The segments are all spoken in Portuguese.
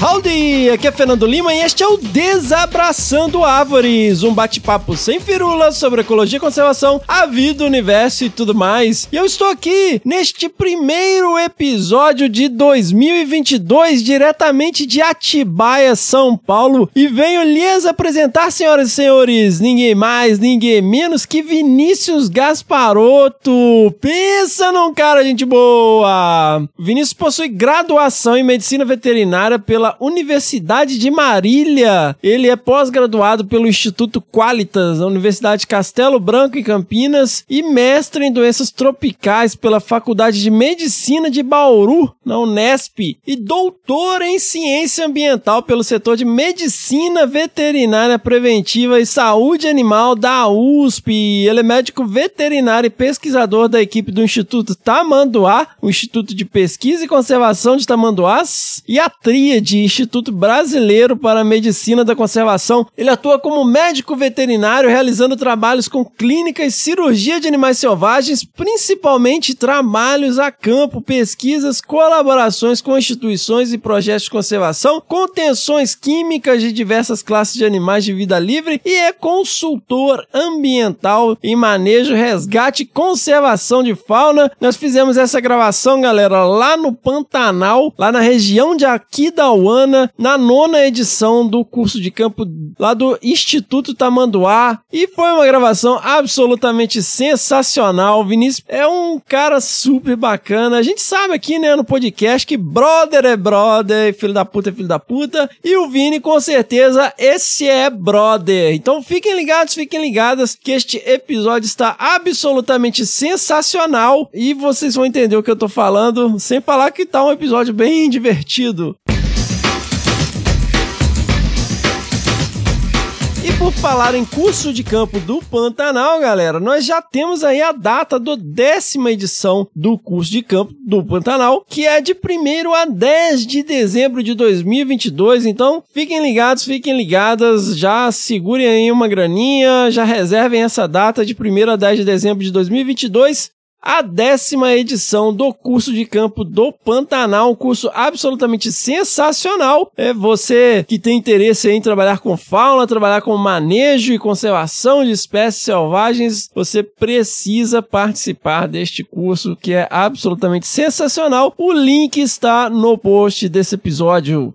Howdy! Aqui é Fernando Lima e este é o Desabraçando Árvores, um bate-papo sem firulas sobre ecologia, conservação, a vida, o universo e tudo mais. E eu estou aqui neste primeiro episódio de 2022, diretamente de Atibaia, São Paulo, e venho lhes apresentar, senhoras e senhores, ninguém mais, ninguém menos que Vinícius Gasparotto. Pensa num cara, gente boa! Vinícius possui graduação em medicina veterinária pela Universidade de Marília. Ele é pós-graduado pelo Instituto Qualitas, da Universidade Castelo Branco em Campinas, e mestre em doenças tropicais pela Faculdade de Medicina de Bauru, na Unesp, e doutor em ciência ambiental pelo setor de Medicina Veterinária Preventiva e Saúde Animal da USP. Ele é médico veterinário e pesquisador da equipe do Instituto Tamanduá, o Instituto de Pesquisa e Conservação de Tamanduás, e a Tríade, Instituto Brasileiro para a Medicina da Conservação. Ele atua como médico veterinário, realizando trabalhos com clínica e cirurgia de animais selvagens, principalmente trabalhos a campo, pesquisas, colaborações com instituições e projetos de conservação, contenções químicas de diversas classes de animais de vida livre e é consultor ambiental em manejo, resgate e conservação de fauna. Nós fizemos essa gravação, galera, lá no Pantanal, lá na região de Aquidauana, na nona edição do curso de campo lá do Instituto Tamanduá. E foi uma gravação absolutamente sensacional. O Vinícius é um cara super bacana. A gente sabe aqui, né, no podcast que brother é brother, filho da puta é filho da puta. E o Vini, com certeza, esse é brother. Então fiquem ligados, fiquem ligadas que este episódio está absolutamente sensacional e vocês vão entender o que eu tô falando, sem falar que tá um episódio bem divertido. E por falar em curso de campo do Pantanal, galera, nós já temos aí a data da décima edição do curso de campo do Pantanal, que é de 1 a 10 de dezembro de 2022. Então, fiquem ligados, fiquem ligadas, já segurem aí uma graninha, já reservem essa data de 1 a 10 de dezembro de 2022 a décima edição do curso de campo do Pantanal, um curso absolutamente sensacional. É você que tem interesse em trabalhar com fauna, trabalhar com manejo e conservação de espécies selvagens, você precisa participar deste curso que é absolutamente sensacional. O link está no post desse episódio.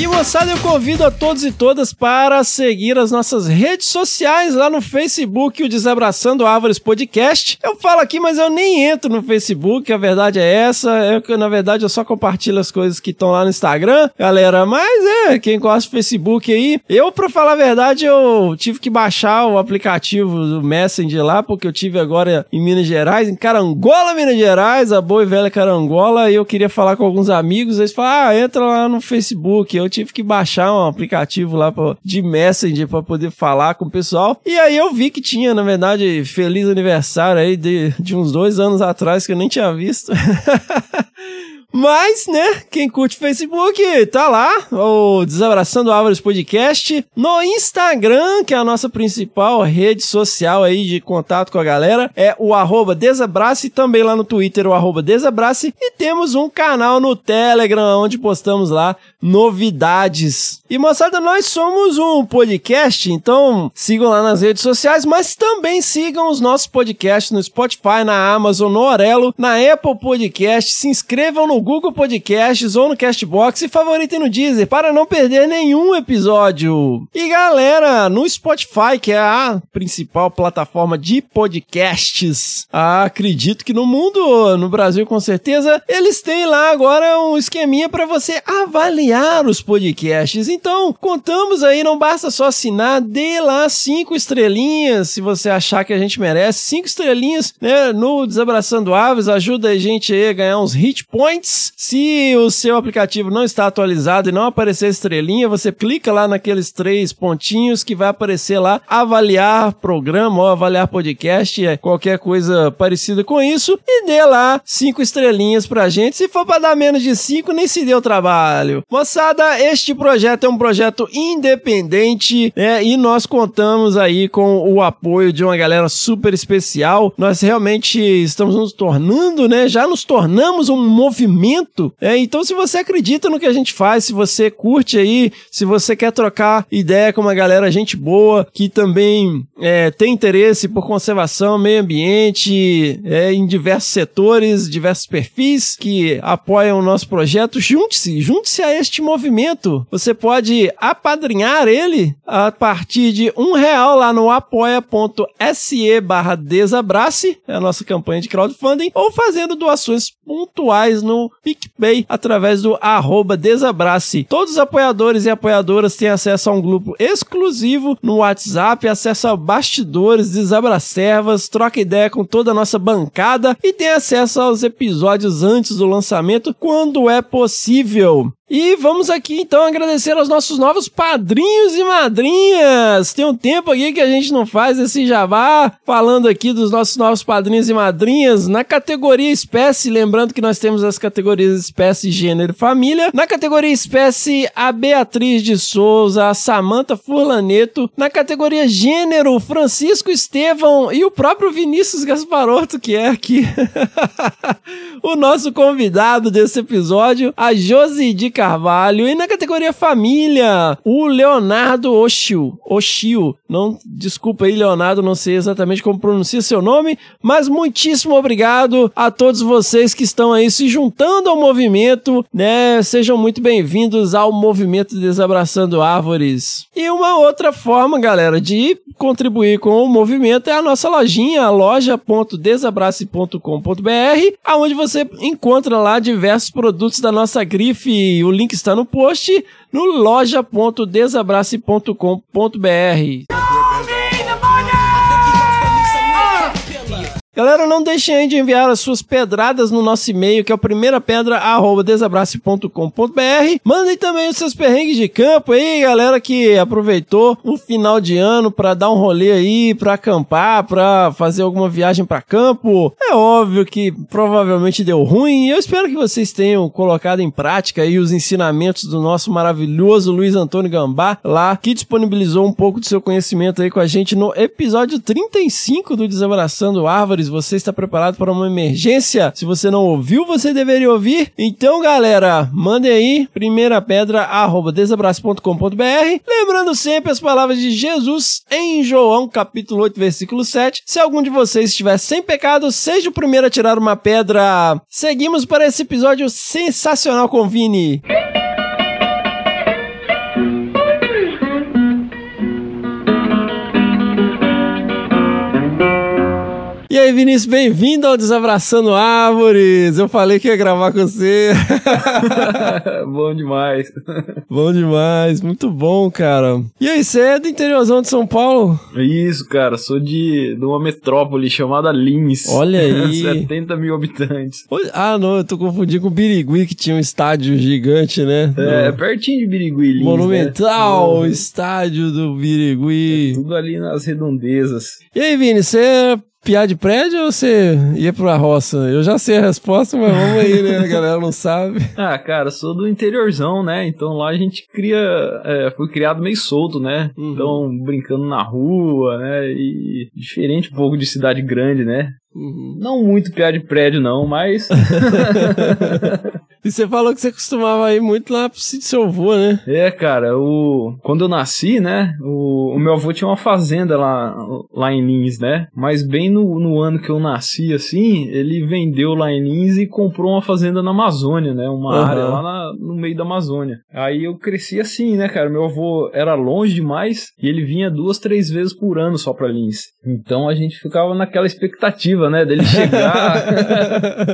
E moçada, eu convido a todos e todas para seguir as nossas redes sociais lá no Facebook, o Desabraçando Árvores Podcast. Eu falo aqui, mas eu nem entro no Facebook, a verdade é essa. É que, na verdade, eu só compartilho as coisas que estão lá no Instagram, galera. Mas é, quem gosta do Facebook aí. Eu, pra falar a verdade, eu tive que baixar o aplicativo do Messenger lá, porque eu tive agora em Minas Gerais, em Carangola, Minas Gerais, a boa e velha Carangola, e eu queria falar com alguns amigos. Eles falaram, ah, entra lá no Facebook. Eu tive que baixar um aplicativo lá pra, de Messenger para poder falar com o pessoal. E aí eu vi que tinha, na verdade, feliz aniversário aí de, de uns dois anos atrás que eu nem tinha visto. Mas, né, quem curte Facebook, tá lá, o Desabraçando Árvores Podcast, no Instagram, que é a nossa principal rede social aí de contato com a galera, é o arroba Desabrace, também lá no Twitter o arroba Desabrace, e temos um canal no Telegram, onde postamos lá novidades. E moçada, nós somos um podcast, então sigam lá nas redes sociais, mas também sigam os nossos podcasts no Spotify, na Amazon, no Orelo, na Apple Podcast, se inscrevam no Google Podcasts ou no Castbox e favoritem no Deezer para não perder nenhum episódio. E galera, no Spotify, que é a principal plataforma de podcasts, acredito que no mundo, no Brasil com certeza, eles têm lá agora um esqueminha para você avaliar os podcasts. Então, contamos aí, não basta só assinar, dê lá cinco estrelinhas, se você achar que a gente merece, cinco estrelinhas, né, no Desabraçando Aves, ajuda a gente aí a ganhar uns hit points se o seu aplicativo não está atualizado e não aparecer estrelinha, você clica lá naqueles três pontinhos que vai aparecer lá avaliar programa ou avaliar podcast, é qualquer coisa parecida com isso, e dê lá cinco estrelinhas pra gente. Se for para dar menos de cinco, nem se deu trabalho. Moçada, este projeto é um projeto independente, né? E nós contamos aí com o apoio de uma galera super especial. Nós realmente estamos nos tornando, né? Já nos tornamos um movimento. É, então, se você acredita no que a gente faz, se você curte aí, se você quer trocar ideia com uma galera gente boa que também é, tem interesse por conservação, meio ambiente, é, em diversos setores, diversos perfis que apoiam o nosso projeto, junte-se, junte-se a este movimento. Você pode apadrinhar ele a partir de um real lá no apoia.se barra desabrace, é a nossa campanha de crowdfunding, ou fazendo doações pontuais no PicPay através do arroba desabrace. Todos os apoiadores e apoiadoras têm acesso a um grupo exclusivo no WhatsApp, acesso a bastidores, desabracervas, troca ideia com toda a nossa bancada e tem acesso aos episódios antes do lançamento quando é possível. E vamos aqui então agradecer aos nossos novos padrinhos e madrinhas. Tem um tempo aqui que a gente não faz esse jabá, falando aqui dos nossos novos padrinhos e madrinhas na categoria espécie, lembrando que nós temos as categorias espécie, gênero e família. Na categoria espécie, a Beatriz de Souza, a Samanta Furlaneto. Na categoria gênero, Francisco Estevão e o próprio Vinícius Gasparotto, que é aqui o nosso convidado desse episódio, a Josi de Carvalho. E na categoria família, o Leonardo Oshio. Oshio. Não, desculpa aí, Leonardo, não sei exatamente como pronuncia seu nome, mas muitíssimo obrigado a todos vocês que estão aí se juntando ao movimento, né? Sejam muito bem-vindos ao movimento Desabraçando Árvores. E uma outra forma, galera, de contribuir com o movimento é a nossa lojinha, loja.desabrace.com.br, aonde você encontra lá diversos produtos da nossa grife. O link está no post no loja.desabrace.com.br. Galera, não deixem de enviar as suas pedradas no nosso e-mail, que é o primeirapedra@desabrace.com.br. Mandem também os seus perrengues de campo aí, galera que aproveitou o final de ano para dar um rolê aí, para acampar, para fazer alguma viagem para campo. É óbvio que provavelmente deu ruim. Eu espero que vocês tenham colocado em prática aí os ensinamentos do nosso maravilhoso Luiz Antônio Gambá lá, que disponibilizou um pouco do seu conhecimento aí com a gente no episódio 35 do Desabraçando Árvores você está preparado para uma emergência? Se você não ouviu, você deveria ouvir. Então, galera, mandem aí, primeira pedra, desabraço.com.br. Lembrando sempre as palavras de Jesus em João, capítulo 8, versículo 7. Se algum de vocês estiver sem pecado, seja o primeiro a tirar uma pedra. Seguimos para esse episódio sensacional com Vini. E aí, Vinícius, bem-vindo ao Desabraçando Árvores. Eu falei que ia gravar com você. bom demais. Bom demais, muito bom, cara. E aí, você é do interiorzão de São Paulo? Isso, cara, sou de, de uma metrópole chamada Lins. Olha aí. 70 mil habitantes. Ah, não, eu tô confundindo com Birigui, que tinha um estádio gigante, né? É, pertinho de Birigui, Lins, Monumental, né? estádio do Birigui. É tudo ali nas redondezas. E aí, Vini, você é piar de prédio ou você ia pra roça? Eu já sei a resposta, mas vamos aí, né? A galera não sabe. Ah, cara, sou do interiorzão, né? Então lá a gente cria. É, fui criado meio solto, né? Uhum. Então, brincando na rua, né? E diferente um pouco de cidade grande, né? Uhum. Não muito piar de prédio, não, mas. E você falou que você costumava ir muito lá pro sítio do seu avô, né? É, cara, o... quando eu nasci, né, o... o meu avô tinha uma fazenda lá, lá em Lins, né? Mas bem no, no ano que eu nasci, assim, ele vendeu lá em Lins e comprou uma fazenda na Amazônia, né? Uma Aham. área lá na- no meio da Amazônia. Aí eu cresci assim, né, cara? Meu avô era longe demais e ele vinha duas, três vezes por ano só pra Lins. Então a gente ficava naquela expectativa, né, dele chegar.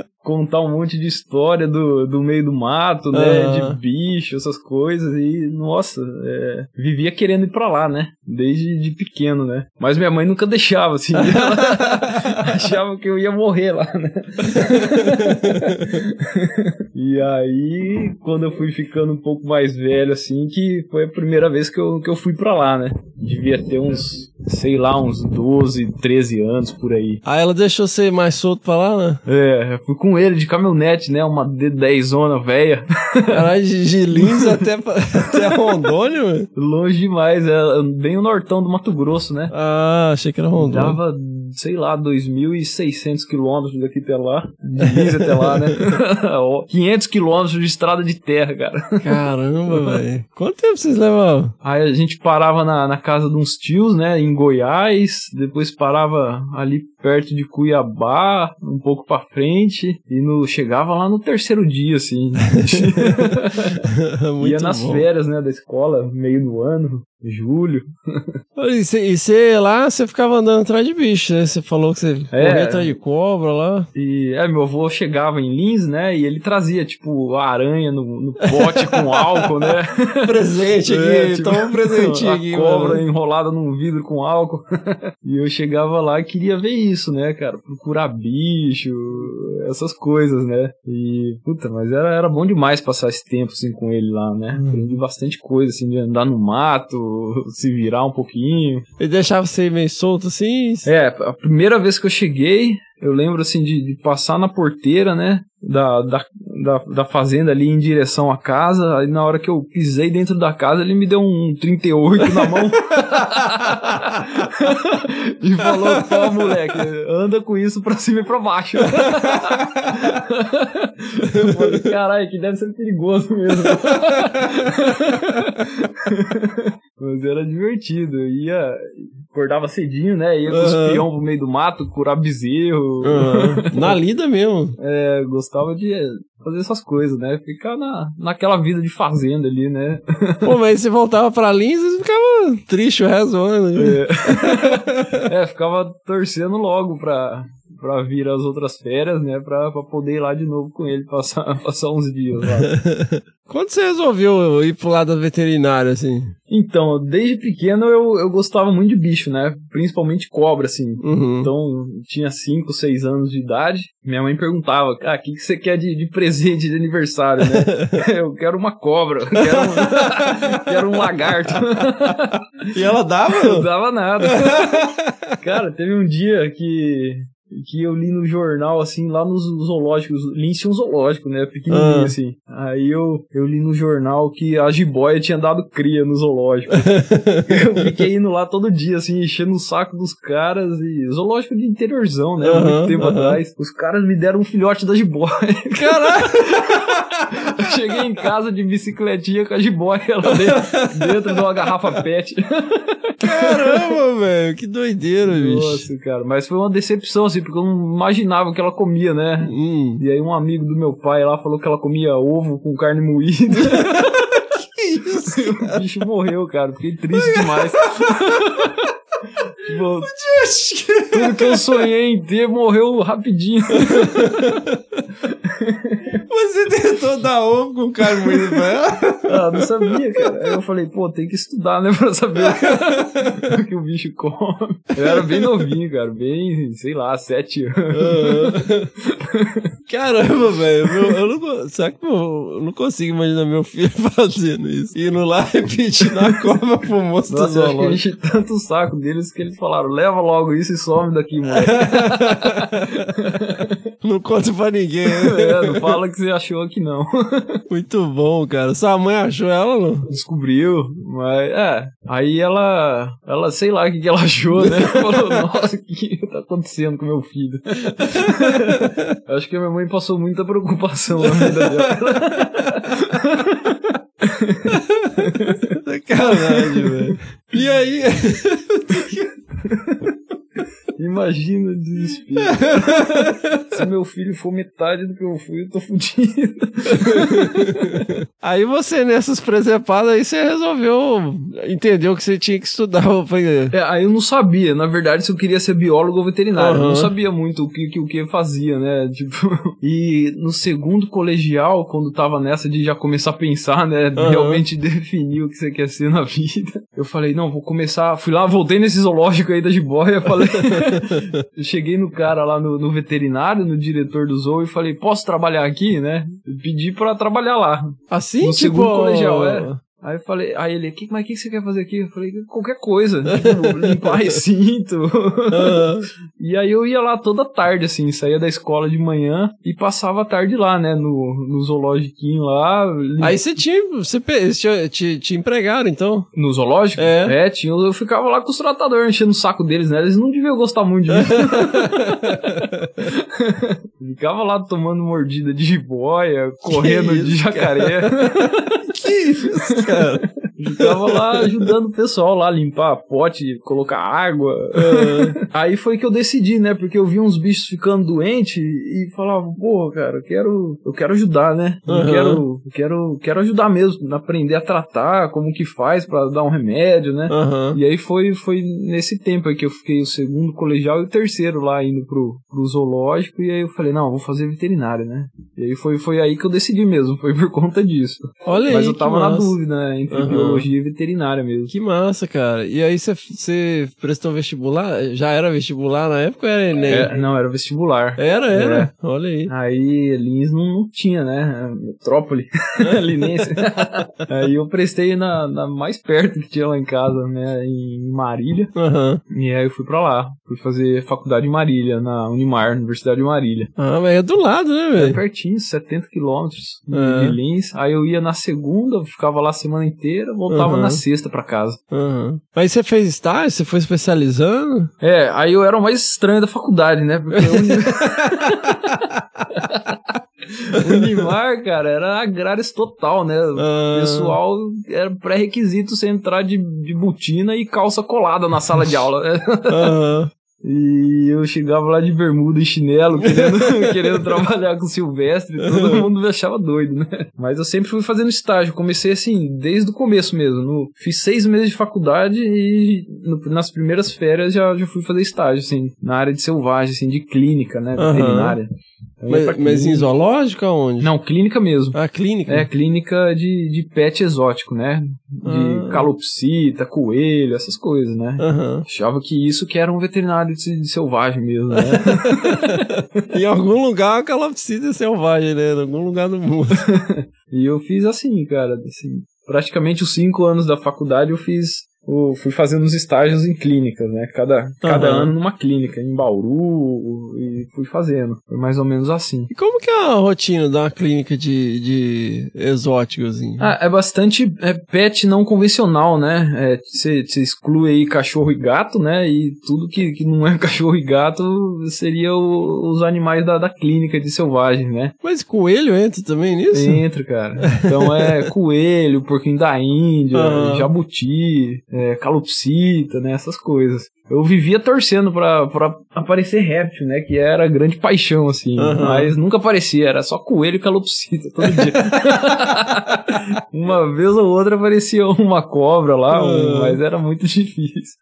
contar um monte de história do, do meio do mato, né? Aham. De bicho, essas coisas. E, nossa, é, vivia querendo ir pra lá, né? Desde de pequeno, né? Mas minha mãe nunca deixava, assim. Ela achava que eu ia morrer lá, né? e aí, quando eu fui ficando um pouco mais velho, assim, que foi a primeira vez que eu, que eu fui pra lá, né? Devia ter uns, sei lá, uns 12, 13 anos por aí. Aí ela deixou você mais solto pra lá, né? É, fui com ele de caminhonete, né? Uma D10 zona velha. Caralho, de Lins até, pra- até Rondônia. Longe demais, é bem o nortão do Mato Grosso, né? Ah, achei que era Rondônia. Dava, sei lá, 2.600 quilômetros daqui até lá. De até lá, né? Ó, 500 quilômetros de estrada de terra, cara. Caramba, velho. Quanto tempo vocês levavam? Aí a gente parava na, na casa de uns tios, né, em Goiás, depois parava ali perto de Cuiabá, um pouco pra frente, e no, chegava lá no terceiro dia, assim. Ia nas bom. férias, né, da escola, meio do ano, julho. E você- lá, você ficava andando atrás de bicho, né? Você falou que você É. corria atrás de cobra lá. E é, meu avô chegava em Lins, né, e ele trazia, tipo, a aranha no, no pote com álcool, né? Presente É, tipo, toma um presentinho a aqui, cobra mano. enrolada num vidro com álcool. e eu chegava lá e queria ver isso, né, cara? Procurar bicho, essas coisas, né? E, puta, mas era, era bom demais passar esse tempo, assim, com ele lá, né? Hum. Aprendi bastante coisa, assim, de andar no mato, se virar um pouquinho. Ele deixava você meio solto assim? É, a primeira vez que eu cheguei, eu lembro assim de, de passar na porteira, né? Da, da, da, da fazenda ali em direção à casa. Aí na hora que eu pisei dentro da casa, ele me deu um 38 na mão. e falou: Pô, moleque, anda com isso pra cima e pra baixo. eu falei: Caralho, que deve ser perigoso mesmo. Mas era divertido. Ia, acordava cedinho, né? Ia com os peão pro meio do mato, curar bezerro. Aham. Na lida mesmo. É, gostava de fazer essas coisas, né? Ficar na, naquela vida de fazenda ali, né? Pô, mas você voltava pra Lins e ficava triste o resto do ano. né? É, ficava torcendo logo pra, pra vir as outras férias, né? Pra, pra poder ir lá de novo com ele, passar, passar uns dias lá. Quando você resolveu ir pro lado da veterinária, assim? Então, desde pequeno eu, eu gostava muito de bicho, né? Principalmente cobra, assim. Uhum. Então, tinha 5, 6 anos de idade. Minha mãe perguntava, ah, o que, que você quer de, de presente de aniversário, né? eu quero uma cobra, eu quero um, quero um lagarto. E ela dava? Não dava nada. Cara, teve um dia que que eu li no jornal, assim, lá nos zoológicos. Lins tinha um zoológico, né? Pequenininho, Ah. assim. Aí eu, eu li no jornal que a jiboia tinha dado cria no zoológico. eu fiquei indo lá todo dia, assim, enchendo o saco dos caras. E zoológico de interiorzão, né? Aham, Muito tempo atrás. Os caras me deram um filhote da jiboia. Caralho! Cheguei em casa de bicicletinha com a jiboia lá dentro, dentro de uma garrafa pet. Caramba, velho. Que doideira, bicho. Nossa, cara. Mas foi uma decepção, assim, porque eu não imaginava que ela comia, né? Hum. E aí um amigo do meu pai lá falou que ela comia ovo com carne moída. Que isso? o bicho morreu, cara. Fiquei triste demais. Tipo, tudo que eu sonhei em ter morreu rapidinho. Você tentou dar ovo com moída pra ela? Ah, não sabia, cara. Aí eu falei, pô, tem que estudar, né, pra saber o que o bicho come. Eu era bem novinho, cara. Bem, sei lá, sete anos. Caramba, velho. Eu não, será que meu- eu não consigo imaginar meu filho fazendo isso? Indo lá repetindo a cobra pro moço do Nossa, eu eu zoológico. enchi tanto o saco deles que eles falaram, leva logo isso e some daqui, moleque. Não conta pra ninguém, né? É, não fala que você achou que não. Muito bom, cara. Sua mãe achou ela não? Descobriu, mas é. Aí ela, ela sei lá o que, que ela achou, né? Falou, nossa, o que, que tá acontecendo com meu filho? Acho que a minha mãe passou muita preocupação na vida dela. Sacanagem, velho. E aí? Imagina o desespero. Se meu filho for metade do que eu fui, eu tô fudido. Aí você, nessas presepadas, aí você resolveu, entendeu que você tinha que estudar. Foi- É, aí eu não sabia, na verdade, se eu queria ser biólogo ou veterinário. Eu Aham. não sabia muito o que, que o que fazia, né? Tipo, e no segundo colegial, quando tava nessa de já começar a pensar, né? Aham. Realmente definir o que você quer ser na vida. Eu falei, não, vou começar. Fui lá, voltei nesse zoológico aí da jiboia, falei. eu cheguei no cara lá no, no veterinário, no diretor do zoo, e falei, posso trabalhar aqui, né? Pedi pra trabalhar lá. Assim, No tipo... segundo colegial, é. Aí eu falei, aí ele, que, mas o que que você quer fazer aqui? Eu falei, qualquer coisa, tipo, limpar recinto. Aham. e aí eu ia lá toda tarde, assim, saía da escola de manhã e passava a tarde lá, né, no, no zoológiquinho lá. Aí você tinha, você te, te, te empregaram, então. No zoológico? É. tinha, eu ficava lá com os tratadores enchendo o saco deles, né? Eles não deviam gostar muito de mim. ficava lá tomando mordida de jiboia, correndo isso, de jacaré. que isso, cara? yeah. Ficava lá ajudando o pessoal lá a limpar pote, colocar água. Aí foi que eu decidi, né? Porque eu vi uns bichos ficando doentes e falava, pô, cara, eu quero, eu quero ajudar, né? Eu quero, eu quero, quero ajudar mesmo, aprender a tratar, como que faz pra dar um remédio, né? Aham. E aí foi, foi nesse tempo aí que eu fiquei o segundo colegial e o terceiro lá indo pro, pro zoológico. E aí eu falei, não, vou fazer veterinário, né? E aí foi, foi aí que eu decidi mesmo, foi por conta disso. Olha Mas aí, eu tava na dúvida, né? Entre Aham. Biologia veterinária mesmo. Que massa, cara. E aí você, prestou vestibular? Já era vestibular na época ou era Enem? É, não, era vestibular. Era, era. Era. Olha aí. Aí Lins não, tinha, né? Metrópole, linense. aí eu prestei na, na mais perto que tinha lá em casa, né? Em Marília. Aham. E aí eu fui pra lá. Fui fazer faculdade em Marília, na Unimar, Universidade de Marília. Ah, mas é do lado, né, É velho? pertinho, 70 quilômetros de, É. de Lins. Aí eu ia na segunda, ficava lá a semana inteira, voltava Aham. na sexta pra casa. Aham. Mas você fez estágio? Você foi especializando? É, aí eu era o mais estranho da faculdade, né? Porque o Unimar, cara, era agrários total, né? O pessoal era pré-requisito você entrar de, de botina e calça colada na sala de aula. né? E eu chegava lá de bermuda e chinelo, querendo, querendo trabalhar com o Silvestre, todo mundo me achava doido, né? Mas eu sempre fui fazendo estágio, comecei assim, desde o começo mesmo. No- fiz seis meses de faculdade e no- nas primeiras férias já, já fui fazer estágio, assim, na área de selvagem, assim, de clínica, né? Veterinária. Pra Mas, mas em clínica. zoológico aonde? Não, clínica mesmo. Ah, clínica? É, clínica de, de pet exótico, né? De Ah. calopsita, coelho, essas coisas, né? Aham. Achava que isso que era um veterinário de, de selvagem mesmo, né? em algum lugar a calopsita é selvagem, né? Em algum lugar do mundo. e eu fiz assim, cara, assim, praticamente os cinco anos da faculdade eu fiz, eu fui fazendo os estágios em clínicas, né? Cada, cada Aham. ano numa clínica, em Bauru, e fui fazendo. Foi mais ou menos assim. E como que é a rotina da clínica de, de exóticos, assim? Ah, é bastante é, pet não convencional, né? Você exclui aí cachorro e gato, né? E tudo que, que não é cachorro e gato seria o- os animais da, da clínica de selvagem, né? Mas coelho entra também nisso? Entra, cara. Então é coelho, porquinho da Índia, Aham. jabuti, é, calopsita, né? Essas coisas. Eu vivia torcendo pra, pra aparecer réptil, né? Que era a grande paixão, assim. Aham. Mas nunca aparecia, era só coelho e calopsita todo dia. uma vez ou outra aparecia uma cobra lá, Ah. mas era muito difícil.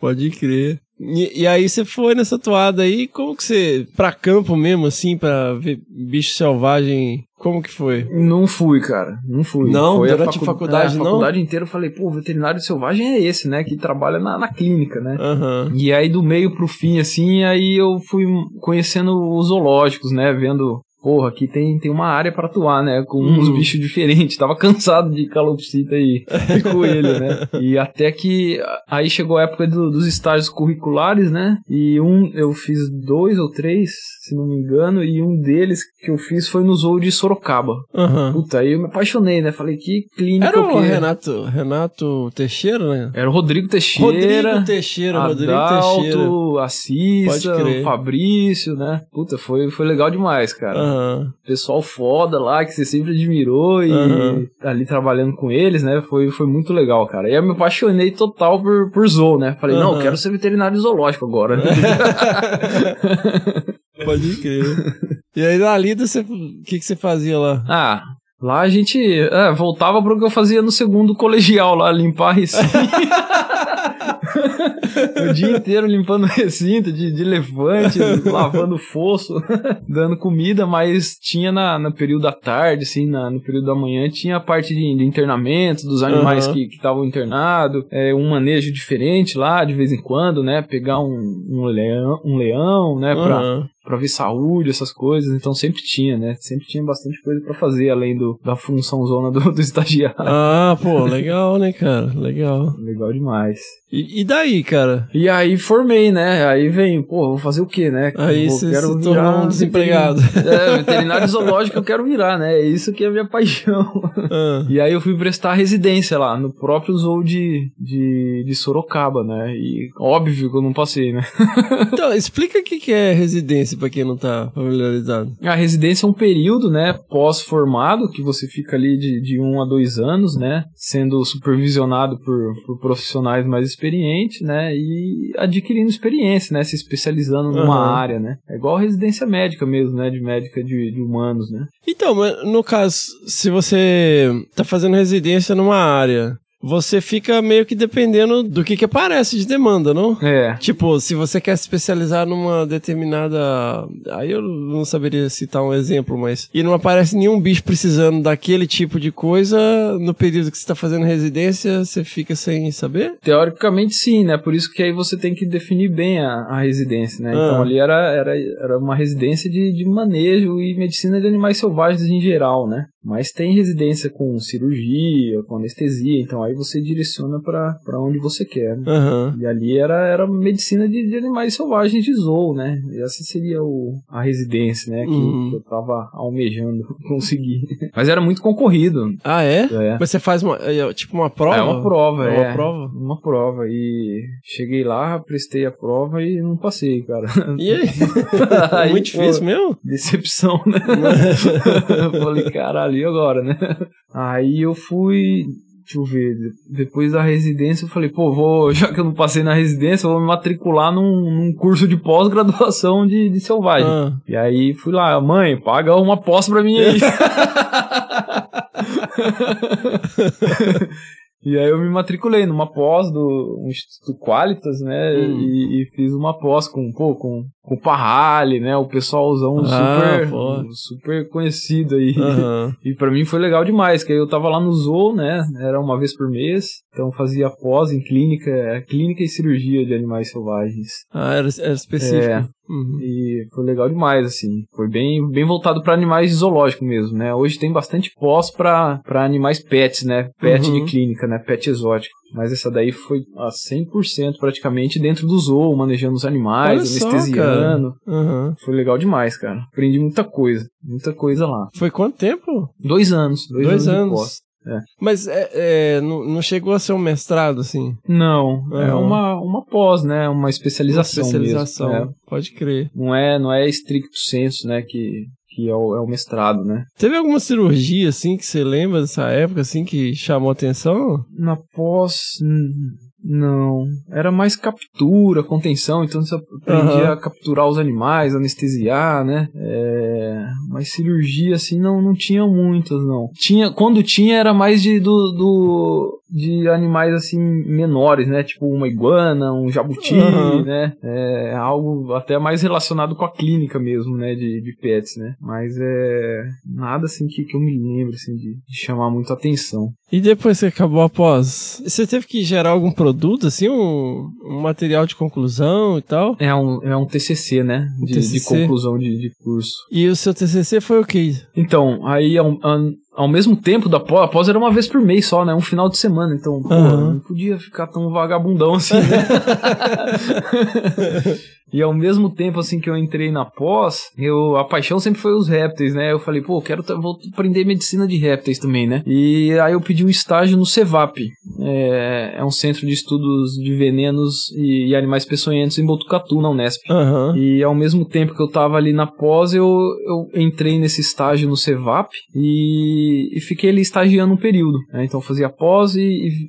Pode crer. E, e aí você foi nessa toada aí, como que você... Pra campo mesmo, assim, pra ver bicho selvagem, como que foi? Não fui, cara. Não fui. Não? Foi Durante a facu- faculdade, é, a não? faculdade inteira eu falei, pô, o veterinário selvagem é esse, né? Que trabalha na, na clínica, né? Aham. E aí, do meio pro fim, assim, aí eu fui conhecendo os zoológicos, né? Vendo, porra, aqui tem, tem uma área pra atuar, né? Com uns Hum. bichos diferentes. Tava cansado de calopsita e, e coelho, né? E até que aí chegou a época do- dos estágios curriculares, né? E um, eu fiz dois ou três, se não me engano, e um deles que eu fiz foi no zoo de Sorocaba. Aham. Puta, aí eu me apaixonei, né? Falei, que clínica Era o quê? Renato, Renato Teixeira, né? Era o Rodrigo Teixeira. Rodrigo Teixeira, Rodrigo Teixeira. Adalto, Assis, Pode crer. o Fabrício, né? Puta, foi, foi legal demais, cara. Aham. Pessoal foda lá, que você sempre admirou e Aham. ali trabalhando com eles, né? Foi, foi muito legal, cara. E eu me apaixonei total por, por zoo, né? Falei, não, eu quero ser veterinário zoológico agora. Pode crer. E aí na lida, você- o que, que você fazia lá? Ah, lá a gente é, voltava pro que eu fazia no segundo colegial lá, limpar recinto. O dia inteiro limpando recinto de, de elefante, lavando fosso, dando comida, mas tinha na, no período da tarde, assim, na- no período da manhã, tinha a parte de, de internamento dos animais Aham. que estavam internados, é, um manejo diferente lá, de vez em quando, né? Pegar um, um leão, um leão, né? Pra, pra ver saúde, essas coisas. Então sempre tinha, né? Sempre tinha bastante coisa pra fazer, além do, da função zona do, do estagiário. Ah, pô, legal, né, cara? Legal. Legal demais. E, e daí, cara? E aí formei, né? Aí vem, pô, vou fazer o quê, né? Aí você quero se tornou um desempregado. veterinário- É, veterinário zoológico eu quero virar, né? É isso que é a minha paixão. Ah, E aí eu fui prestar residência lá, no próprio zoo de, de, de Sorocaba, né? E óbvio que eu não passei, né? Então, explica o que, que é residência pra quem não tá familiarizado. A residência é um período, né, pós-formado, que você fica ali de, de um a dois anos, né, sendo supervisionado por, por profissionais mais experientes, né, e adquirindo experiência, né, se especializando numa Aham. área, né. É igual residência médica mesmo, né, de médica de, de humanos, né. Então, no caso, se você tá fazendo residência numa área, você fica meio que dependendo do que que aparece de demanda, não? É. Tipo, se você quer se especializar numa determinada. Aí eu não saberia citar um exemplo, mas. E não aparece nenhum bicho precisando daquele tipo de coisa no período que você tá fazendo residência, você fica sem saber? Teoricamente sim, né? Por isso que aí você tem que definir bem a, a residência, né? Ah. Então ali era, era, era uma residência de, de manejo e medicina de animais selvagens em geral, né? Mas tem residência com cirurgia, com anestesia, então aí você direciona pra pra onde você quer, né? Aham. E ali era, era medicina de, de animais selvagens de zoo, né? E essa seria o, a residência, né? Que, Uhum. que eu tava almejando conseguir. Mas era muito concorrido. Ah, é? É. Mas você faz uma. é, Tipo uma prova? É uma prova, É é. uma prova? Uma prova. E cheguei lá, prestei a prova e não passei, cara. E aí? Aí, Muito pô, difícil mesmo? Decepção, né? eu falei, caralho, e agora, né? Aí eu fui. Deixa eu ver, de- depois da residência eu falei, pô, vou, já que eu não passei na residência, eu vou me matricular num, num curso de pós-graduação de, de selvagem. Ah. E aí fui lá, mãe, paga uma pós pra mim aí. E aí eu me matriculei numa pós do Instituto Qualitas, né? Hum. E, e fiz uma pós com, pô, com, com o Parrale, né? O pessoalzão Ah, super, pô. super conhecido aí. Aham. E pra mim foi legal demais, que aí eu tava lá no zoo, né? Era uma vez por mês. Então fazia pós em clínica, clínica e cirurgia de animais selvagens. Ah, era, era específico. É. Uhum. E foi legal demais, assim. Foi bem, bem voltado para animais zoológicos mesmo, né? Hoje tem bastante pós para animais pets, né? Pet Uhum. de clínica, né? Pet exótico. Mas essa daí foi a 100% praticamente dentro do zoo, manejando os animais, Olha só, anestesiando. Aham. Foi legal demais, cara. Aprendi muita coisa. Muita coisa lá. Foi quanto tempo? Dois anos. Dois, Dois anos. anos. É. Mas é, é, não, não chegou a ser um mestrado, assim? Não, é Aham. uma, uma pós, né? Uma especialização, Uma especialização, mesmo. É. pode crer. Não é, não é estricto senso, né? Que, que é, o, é o mestrado, né? Teve alguma cirurgia, assim, que você lembra dessa época, assim, que chamou atenção? Na pós, hum, não. Era mais captura, contenção, então você aprendia Aham. a capturar os animais, anestesiar, né? É, mas cirurgia, assim, não, não tinha muitas, não. Tinha, quando tinha, era mais de, do, do- de animais, assim, menores, né? Tipo uma iguana, um jabuti, Aham. né? É, algo até mais relacionado com a clínica mesmo, né? De, de pets, né? Mas é nada, assim, que, que eu me lembro, assim, de, de chamar muito atenção. E depois que acabou a pós, você teve que gerar algum produto, assim, um, um material de conclusão e tal? É um, é um TCC, né? De, de TCC. conclusão de, de curso. E o seu TCC foi o quê? Então, aí ao, ao, mesmo tempo da pós, a pós era uma vez por mês só, né? Um final de semana. Então, pô, não podia ficar tão vagabundão assim, né? E ao mesmo tempo, assim, que eu entrei na pós, eu, a paixão sempre foi os répteis, né? Eu falei, pô, quero, vou aprender medicina de répteis também, né? E aí eu pedi um estágio no CEVAP. É, é um centro de estudos de venenos e, e animais peçonhentos em Botucatu, na Unesp. Aham. E ao mesmo tempo que eu tava ali na pós, eu, eu entrei nesse estágio no CEVAP e, e fiquei ali estagiando um período. né? Então eu fazia pós e,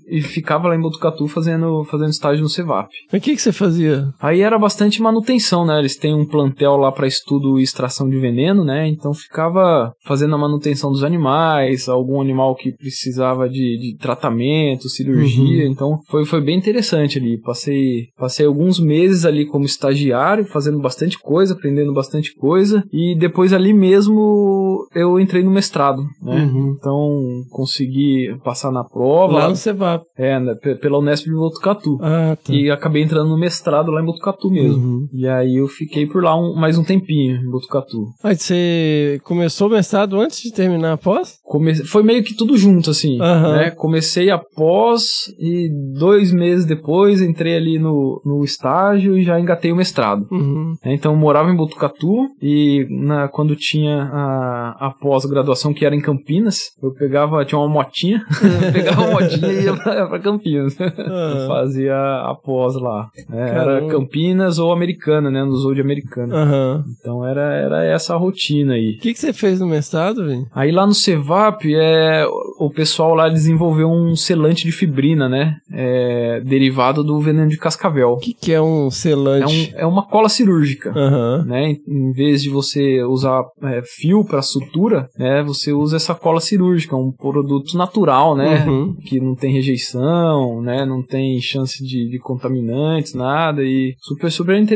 e, e ficava lá em Botucatu fazendo, fazendo estágio no CEVAP. Mas o que, que você fazia? Aí era bastante manutenção manutenção, né? Eles têm um plantel lá para estudo e extração de veneno, né? Então ficava fazendo a manutenção dos animais, algum animal que precisava de, de tratamento, cirurgia. Uhum. Então foi, foi bem interessante ali. Passei, passei alguns meses ali como estagiário, fazendo bastante coisa, aprendendo bastante coisa. E depois ali mesmo eu entrei no mestrado, né? Uhum. Então consegui passar na prova. Lá no Cevap. É, né, pe- pela Unesp de Botucatu. Ah, tá. E acabei entrando no mestrado lá em Botucatu mesmo. Uhum. E aí eu fiquei por lá um- mais um tempinho em Botucatu. Mas você começou o mestrado antes de terminar a pós? Come- Foi meio que tudo junto, assim. Aham. né? Comecei após e dois meses depois entrei ali no, no estágio e já engatei o mestrado. Uhum. né? Então eu morava em Botucatu e na, quando tinha a, a pós-graduação que era em Campinas, eu pegava, tinha uma motinha, pegava uma motinha e ia pra, pra Campinas. Eu Ah. fazia a pós lá. né? Era. Campinas ou Americana, né? No Zoo de Americana. Aham. Então era, era essa a rotina aí. O que, que você fez no mestrado, velho? Aí lá no Cevap, é, o pessoal lá desenvolveu um selante de fibrina, né? É, derivado do veneno de cascavel. O que, que é um É, selante? um, é uma cola cirúrgica. Aham. Né? Em- Em vez de você usar é, fio para sutura, né? Você usa essa cola cirúrgica, um produto natural, né? Uhum. Que não tem rejeição, né? Não tem chance de, de contaminantes, nada e super super interessante.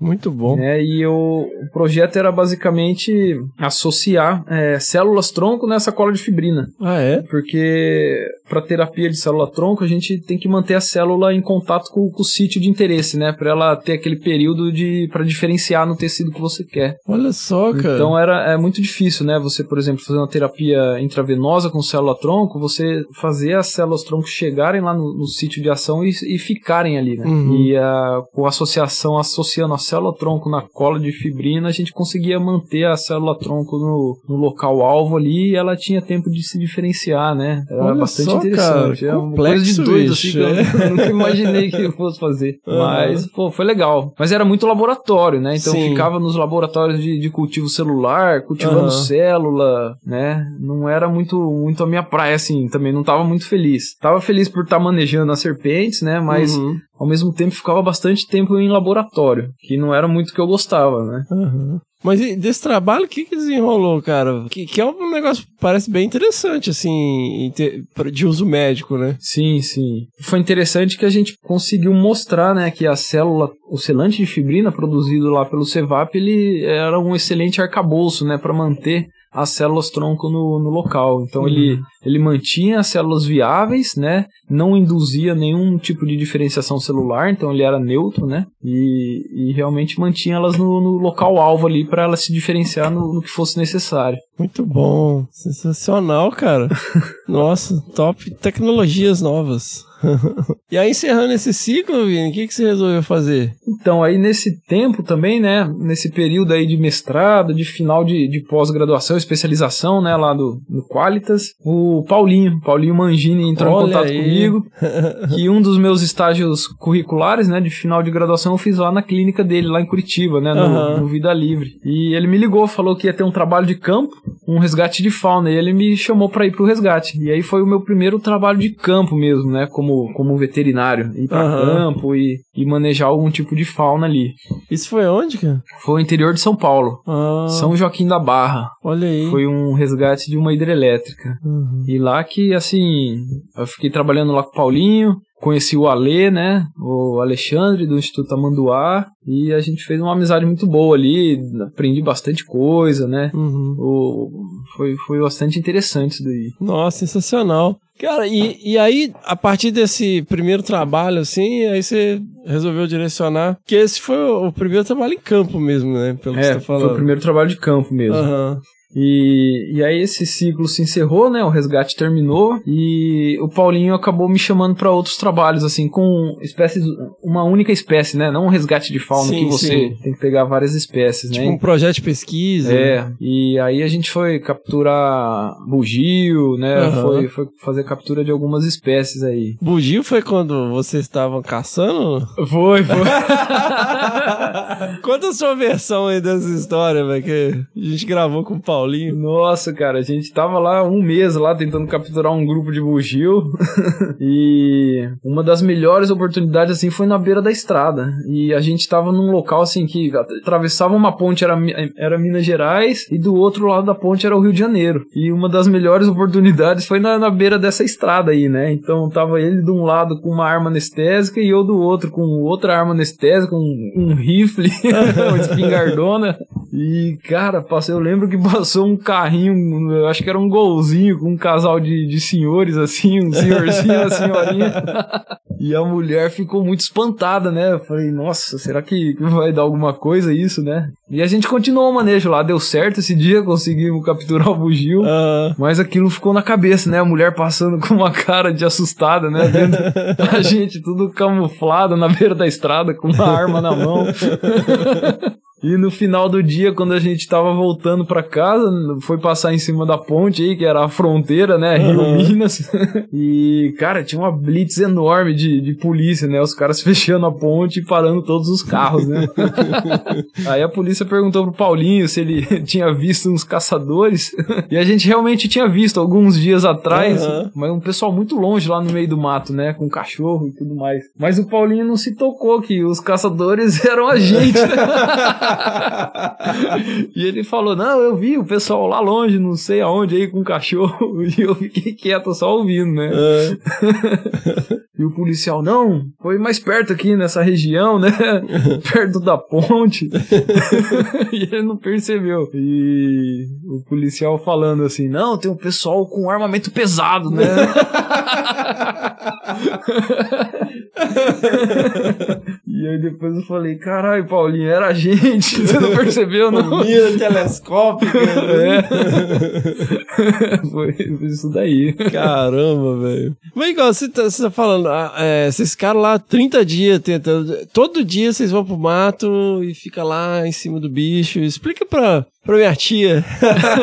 Muito bom. né? E o, o projeto era basicamente associar é, células tronco nessa cola de fibrina. Ah, é? Porque para terapia de célula tronco a gente tem que manter a célula em contato com, com o sítio de interesse, né? Para ela ter aquele período de para diferenciar no tecido que você quer. Olha só, cara. Então era é muito difícil, né? Você, por exemplo, fazer uma terapia intravenosa com célula tronco, você fazer as células tronco chegarem lá no, no sítio de ação e, e ficarem ali, né? Uhum. E a, com associação associando a célula tronco na cola de fibrina, a gente conseguia manter a célula tronco no, no local alvo ali e ela tinha tempo de se diferenciar, né? Era Olha bastante só, interessante. cara, é coisa de complexo, doido, assim, que eu, é. nunca imaginei que eu fosse fazer. Uhum. Mas, pô, foi legal. Mas era muito laboratório, né? Então Sim. ficava nos laboratórios de, de cultivo celular, cultivando Aham. célula, né? Não era muito, muito a minha praia, assim. Também não tava muito feliz. Tava feliz por estar manejando as serpentes, né? Mas Uhum. Ao mesmo tempo ficava bastante tempo em laboratório, que não era muito o que eu gostava, né? Aham. Mas desse trabalho, o que, que desenrolou, cara? Que, que é um negócio que parece bem interessante, assim, de uso médico, né? Sim, sim. Foi interessante que a gente conseguiu mostrar, né, que a célula, o selante de fibrina produzido lá pelo Cevap, ele era um excelente arcabouço, né, para manter as células tronco no, no local. Então ele, ele mantinha as células viáveis, né, não induzia nenhum tipo de diferenciação celular, então ele era neutro, né, e, e realmente mantinha elas no, no local alvo ali para elas se diferenciar no, no que fosse necessário. Muito bom. Sensacional, cara. Nossa, top. Tecnologias novas. e aí, encerrando esse ciclo, Vini, o que, que você resolveu fazer? Então, aí nesse tempo também, né, nesse período aí de mestrado, de final de, de pós-graduação, especialização, né, lá do, do Qualitas, o Paulinho, Paulinho Mangini entrou Olha em contato aí. comigo, que um dos meus estágios curriculares, né, de final de graduação eu fiz lá na clínica dele, lá em Curitiba, né, no, Aham. no Vida Livre. E ele me ligou, falou que ia ter um trabalho de campo, um resgate de fauna, e ele me chamou para ir pro resgate. E aí foi o meu primeiro trabalho de campo mesmo, né, como, como veterinário, ir para Aham. campo e, e manejar algum tipo de fauna ali. Isso foi onde, cara? Foi o interior de São Paulo. Ah, São Joaquim da Barra. olha aí. Foi um resgate de uma hidrelétrica. Uhum. E lá que, assim, eu fiquei trabalhando lá com o Paulinho, conheci o Alê, né? O Alexandre do Instituto Tamanduá. E a gente fez uma amizade muito boa ali. Aprendi bastante coisa, né? Uhum. O, foi, foi bastante interessante isso daí. Nossa, sensacional. Cara, e, e aí, a partir desse primeiro trabalho, assim, aí você resolveu direcionar. Que esse foi o, o primeiro trabalho em campo mesmo, né? Pelo que você É, tá foi falando. o primeiro trabalho de campo mesmo. Aham. E, e aí esse ciclo se encerrou, né? O resgate terminou e o Paulinho acabou me chamando para outros trabalhos, assim, com espécies, uma única espécie, né? Não um resgate de fauna Sim, que você sim. tem que pegar várias espécies, Tipo né? um projeto de pesquisa. É, e aí a gente foi capturar bugio, né? Aham. Foi, foi fazer captura de algumas espécies aí. Bugio foi quando vocês estavam caçando? Foi, foi. Conta a sua versão aí dessa história, velho, que a gente gravou com o Paulinho. Paulinho. Nossa, cara, a gente tava lá um mês lá tentando capturar um grupo de bugio. e uma das melhores oportunidades, assim, foi na beira da estrada. E a gente tava num local, assim, que atravessava uma ponte, era, era Minas Gerais, e do outro lado da ponte era o Rio de Janeiro. E uma das melhores oportunidades foi na, na beira dessa estrada aí, né? Então tava ele de um lado com uma arma anestésica e eu do outro com outra arma anestésica, um, um rifle, uma espingardona. E, cara, passei, eu lembro que passou um carrinho, eu acho que era um golzinho com um casal de, de senhores, assim, um senhorzinho, uma senhorinha. E a mulher ficou muito espantada, né? Eu falei, nossa, será que vai dar alguma coisa isso, né? E a gente continuou o manejo lá, deu certo esse dia, conseguimos capturar o bugio, uh... mas aquilo ficou na cabeça, né? A mulher passando com uma cara de assustada, né? Vendo a gente tudo camuflado na beira da estrada com uma arma na mão. E no final do dia, quando a gente tava voltando para casa, foi passar em cima da ponte aí, que era a fronteira, né? Rio uhum. Minas. e, cara, tinha uma blitz enorme de, de polícia, né? Os caras fechando a ponte e parando todos os carros, né? aí a polícia perguntou pro Paulinho se ele tinha visto uns caçadores. e a gente realmente tinha visto alguns dias atrás, uhum. mas um pessoal muito longe lá no meio do mato, né? Com cachorro e tudo mais. Mas o Paulinho não se tocou que os caçadores eram a gente, né? e ele falou: Não, eu vi o pessoal lá longe, não sei aonde, aí com o cachorro. E eu fiquei quieto só ouvindo, né? É. e o policial: Não, foi mais perto aqui nessa região, né? perto da ponte. e ele não percebeu. E o policial falando assim: Não, tem um pessoal com armamento pesado, né? e aí depois eu falei, caralho, Paulinho, era a gente, você não percebeu, não? Mira telescópica. É. foi, foi, isso daí. Caramba, velho. Mas igual, você tá, você tá falando, ah, é, vocês ficaram lá 30 dias tentando, todo dia vocês vão pro mato e fica lá em cima do bicho. Explica pra, pra minha tia.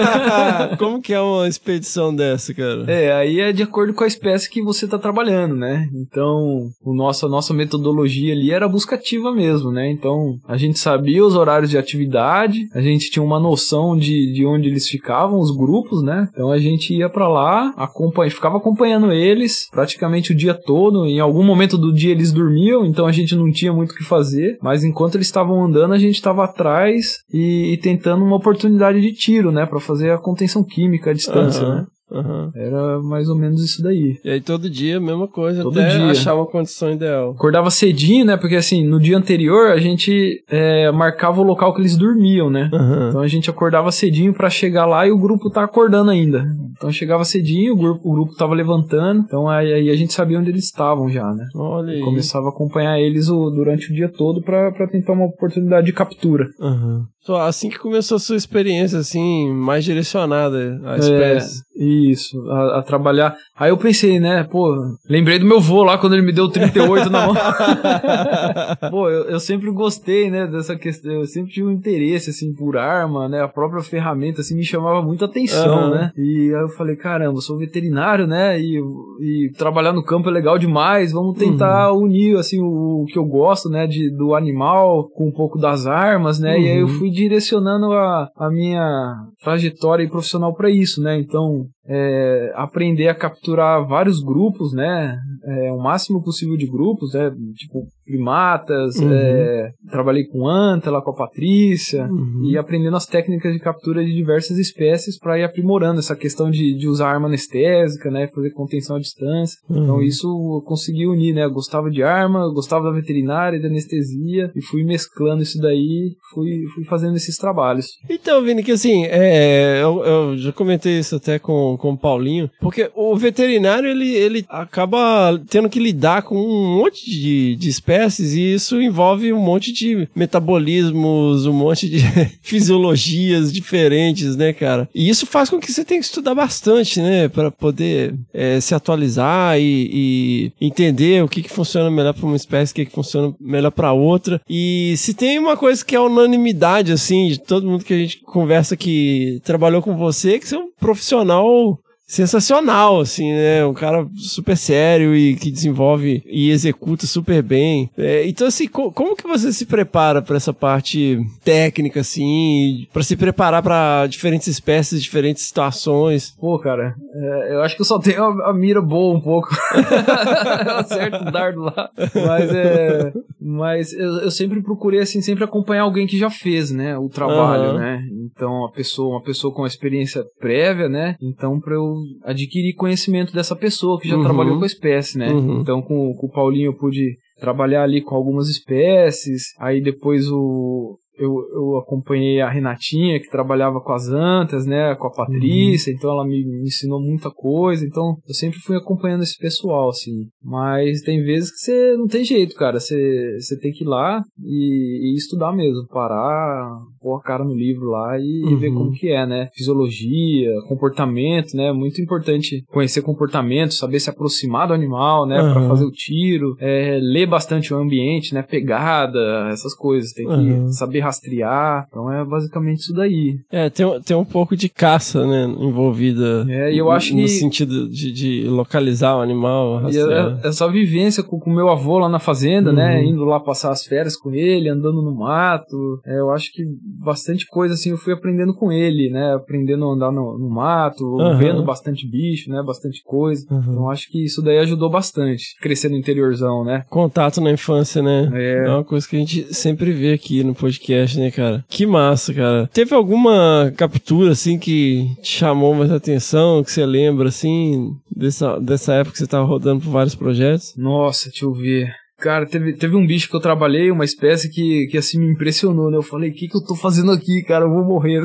Como que é uma expedição dessa, cara? É, aí é de acordo com a espécie que você tá trabalhando, né? Então, o nosso, a nossa metodologia ali era buscativa mesmo, né? Então, a gente sabia os horários de atividade, a gente tinha uma noção de, de onde eles ficavam, os grupos, né? Então a gente ia para lá, acompanha, ficava acompanhando eles praticamente o dia todo. Em algum momento do dia eles dormiam, então a gente não tinha muito o que fazer, mas enquanto eles estavam andando, a gente estava atrás e, e tentando uma oportunidade de tiro, né, para fazer a contenção química à distância, uhum. né? Uhum. Era mais ou menos isso daí. E aí todo dia, mesma coisa, todo até dia. achar uma condição ideal. Acordava cedinho, né? Porque assim, no dia anterior a gente é, marcava o local que eles dormiam, né? Uhum. Então a gente acordava cedinho para chegar lá e o grupo tá acordando ainda. Então chegava cedinho, o grupo, o grupo tava levantando, então aí, aí a gente sabia onde eles estavam já, né? Olha aí. Começava a acompanhar eles o, durante o dia todo para tentar uma oportunidade de captura. Uhum. Assim que começou a sua experiência, assim, mais direcionada à espécie. É, isso, a, a, trabalhar. Aí eu pensei, né, pô, lembrei do meu vô lá quando ele me deu 38 na mão. pô, eu, eu, sempre gostei, né, dessa questão, eu sempre tive um interesse, assim, por arma, né, a própria ferramenta, assim, me chamava muita atenção, uhum. né. E aí eu falei, caramba, eu sou veterinário, né, e, e trabalhar no campo é legal demais, vamos tentar uhum. unir, assim, o, o, que eu gosto, né, de, do animal com um pouco das armas, né, uhum. e aí eu uhum. fui direcionando a, a minha trajetória profissional para isso, né? Então, é, aprender a capturar vários grupos, né? É, o máximo possível de grupos, né? Tipo, primatas, uhum. é, trabalhei com anta lá com a Patrícia, uhum. e aprendendo as técnicas de captura de diversas espécies para ir aprimorando essa questão de, de usar arma anestésica, né? Fazer contenção à distância. Uhum. Então, isso eu consegui unir, né? Eu gostava de arma, eu gostava da veterinária, da anestesia, e fui mesclando isso daí, fui, fui fazendo esses trabalhos. Então, Vini, que assim, é, eu, eu já comentei isso até com com o Paulinho, porque o veterinário ele, ele acaba tendo que lidar com um monte de, de espécies e isso envolve um monte de metabolismos, um monte de fisiologias diferentes, né, cara? E isso faz com que você tenha que estudar bastante, né, para poder é, se atualizar e, e, entender o que, que funciona melhor para uma espécie, o que, que funciona melhor para outra. E se tem uma coisa que é unanimidade, assim, de todo mundo que a gente conversa que trabalhou com você, que você é um profissional sensacional, assim, né? Um cara super sério e que desenvolve e executa super bem. É, então, assim, co como que você se prepara para essa parte técnica, assim, para se preparar para diferentes espécies, diferentes situações? Pô, cara, é, eu acho que eu só tenho a, a mira boa um pouco. acerto o dardo lá. Mas, é, mas eu, eu, sempre procurei, assim, sempre acompanhar alguém que já fez, né, o trabalho, uhum. né? Então, a pessoa, uma pessoa com experiência prévia, né? Então, para eu adquirir conhecimento dessa pessoa que já uhum. trabalhou com a espécie, né? Uhum. Então, com, com o Paulinho eu pude trabalhar ali com algumas espécies, aí depois o, eu, eu acompanhei a Renatinha, que trabalhava com as antas, né, com a Patrícia, uhum. então ela me, me, ensinou muita coisa, então eu sempre fui acompanhando esse pessoal, assim. Mas tem vezes que você não tem jeito, cara, você, você tem que ir lá e, e estudar mesmo, parar, pôr a cara no livro lá e, uhum. ver como que é, né, fisiologia, comportamento, né, muito importante conhecer comportamento, saber se aproximar do animal, né, uhum. para fazer o tiro, é, ler bastante o ambiente, né, pegada, essas coisas, tem que saber rastrear. Então é basicamente isso daí. É, tem, tem um pouco de caça, né, envolvida. É, eu acho no que... sentido de, de localizar o animal, é, rastrear. E essa vivência com o meu avô lá na fazenda, né, uhum. né, indo lá passar as férias com ele, andando no mato. É, eu acho que bastante coisa assim eu fui aprendendo com ele, né, aprendendo a andar no, no mato, uhum. vendo bastante bicho, né, bastante coisa. Uhum. Então acho que isso daí ajudou bastante, crescer no interiorzão, né. Contato na infância, né. É. é uma coisa que a gente sempre vê aqui no podcast podcast, né, cara? Que massa, cara. Teve alguma captura, assim, que te chamou mais atenção, que você lembra, assim, dessa, dessa época que você tava rodando por vários projetos? Nossa, deixa eu ver. Cara, teve, teve um bicho que eu trabalhei, uma espécie que, que assim me impressionou, né? Eu falei, o que, que eu tô fazendo aqui, cara? Eu vou morrer,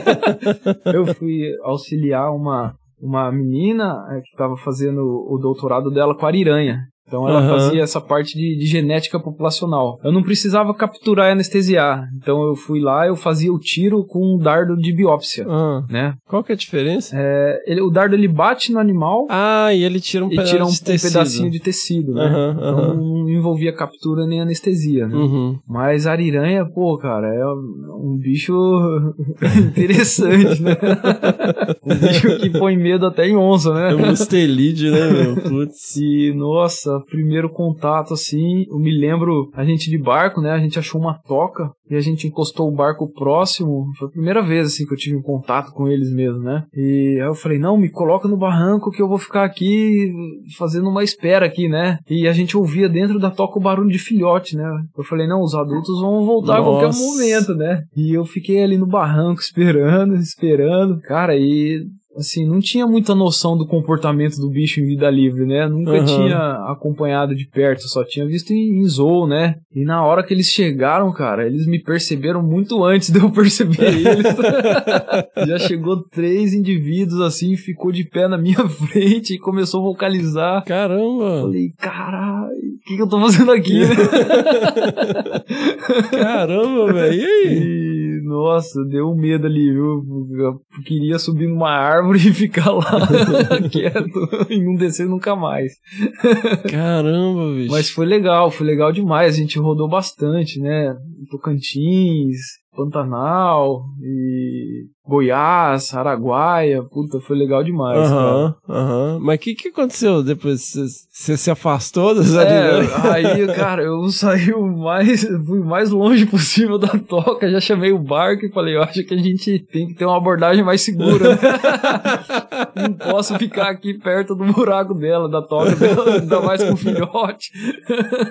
eu fui auxiliar uma, uma menina é, que tava fazendo o doutorado dela com a ariranha. Então ela uhum. fazia essa parte de, de, genética populacional. Eu não precisava capturar e anestesiar. Então eu fui lá, eu fazia o tiro com um dardo de biópsia, uhum. né? Qual que é a diferença? É, ele, o dardo ele bate no animal. Ah, e ele tira um, e tira um, um pedacinho de tecido, né? Uhum, então não envolvia captura nem anestesia, né? Uhum. Mas a ariranha, pô, cara, é um bicho interessante, né? um bicho que põe medo até em onça, né? É um mustelide, né, meu? Putz. E, nossa, primeiro contato, assim, eu me lembro, a gente de barco, né? A gente achou uma toca e a gente encostou o barco próximo. Foi a primeira vez, assim, que eu tive um contato com eles mesmo, né? E aí eu falei, não, me coloca no barranco que eu vou ficar aqui fazendo uma espera aqui, né? E a gente ouvia dentro da toca o barulho de filhote, né? Eu falei, não, os adultos vão voltar Nossa. a qualquer momento, né? E eu fiquei ali no barranco esperando, esperando. Cara, e assim, não tinha muita noção do comportamento do bicho em vida livre, né? Nunca uhum. tinha acompanhado de perto, só tinha visto em, em zoo, né? E na hora que eles chegaram, cara, eles me perceberam muito antes de eu perceber eles. Já chegou três indivíduos assim, ficou de pé na minha frente e começou a vocalizar. Caramba! Falei, caralho, o que, que eu tô fazendo aqui? Caramba, velho, e aí? Nossa, deu um medo ali, viu? Eu queria subir numa árvore e ficar lá quieto e não descer nunca mais. Caramba, bicho. Mas foi legal, foi legal demais. A gente rodou bastante, né? Tocantins, Pantanal e Goiás, Araguaia, puta, foi legal demais, uhum, Aham, Mas o que, que aconteceu depois? Você se afastou das é, Aí, cara, eu saí o mais, fui mais longe possível da toca, já chamei o barco e falei, eu acho que a gente tem que ter uma abordagem mais segura. Né? Não posso ficar aqui perto do buraco dela, da toca dela, ainda mais com o filhote.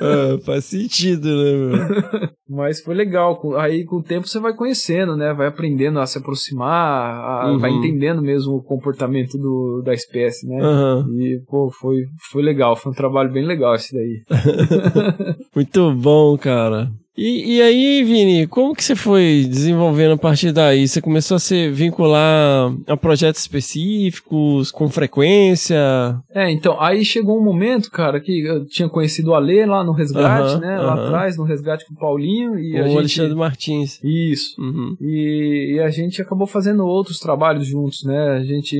É, faz sentido, né, meu? Mas foi legal. Aí com o tempo você vai conhecendo, né? Vai aprendendo a se aproximar, a, uhum. vai entendendo mesmo o comportamento do, da espécie, né? Uhum. E, pô, foi, foi legal. Foi um trabalho bem legal esse daí. Muito bom, cara. E, e aí, Vini, como que você foi desenvolvendo a partir daí? Você começou a se vincular a projetos específicos, com frequência? É, então, aí chegou um momento, cara, que eu tinha conhecido o Alê lá no Resgate, né? Lá atrás, no Resgate com o Paulinho. E o a gente... Alexandre Martins. Isso. Uhum. E, e, a gente acabou fazendo outros trabalhos juntos, né? A gente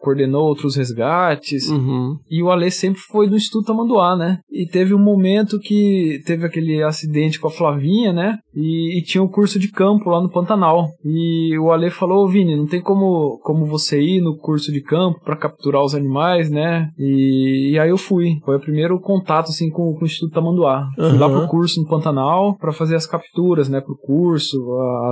coordenou outros resgates. Uhum. E o Alê sempre foi do Instituto Tamanduá, né? E teve um momento que teve aquele acidente com a Flavinha Flavinha, né? e, e tinha o um curso de campo lá no Pantanal. E o Ale falou, Vini, não tem como, como você ir no curso de campo para capturar os animais, né? E, e, aí eu fui. Foi o primeiro contato, assim, com, com o Instituto Tamanduá. Uhum. Fui lá pro curso no Pantanal para fazer as capturas, né? Pro curso,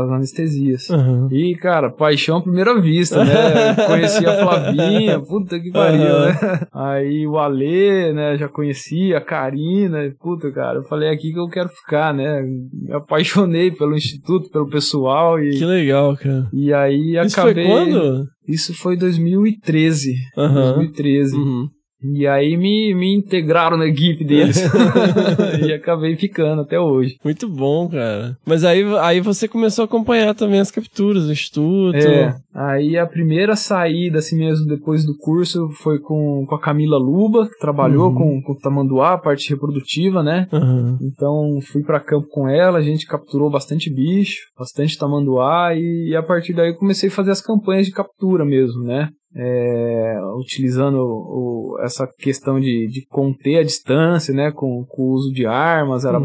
as anestesias. Uhum. E, cara, paixão à primeira vista, né? Conheci a Flavinha, puta que pariu, uhum. né? Aí o Ale, né? Já conhecia, a Karina, puta, cara, eu falei aqui que eu quero ficar, né? Me apaixonei pelo Instituto, pelo pessoal e... Que legal, cara. E aí Isso acabei... foi quando? Isso foi 2013. Uhum. 2013. Uhum. E aí me, me integraram na equipe deles. e acabei ficando até hoje. Muito bom, cara. Mas aí, aí você começou a acompanhar também as capturas, o estudo. É. Aí a primeira saída, assim mesmo, depois do curso, foi com, com a Camila Luba, que trabalhou uhum. com, com o Tamanduá, a parte reprodutiva, né? Uhum. Então fui para campo com ela, a gente capturou bastante bicho, bastante Tamanduá, e, e a partir daí comecei a fazer as campanhas de captura mesmo, né? É, utilizando o, essa questão de, de conter a distância, né, com, com o uso de armas, era uhum.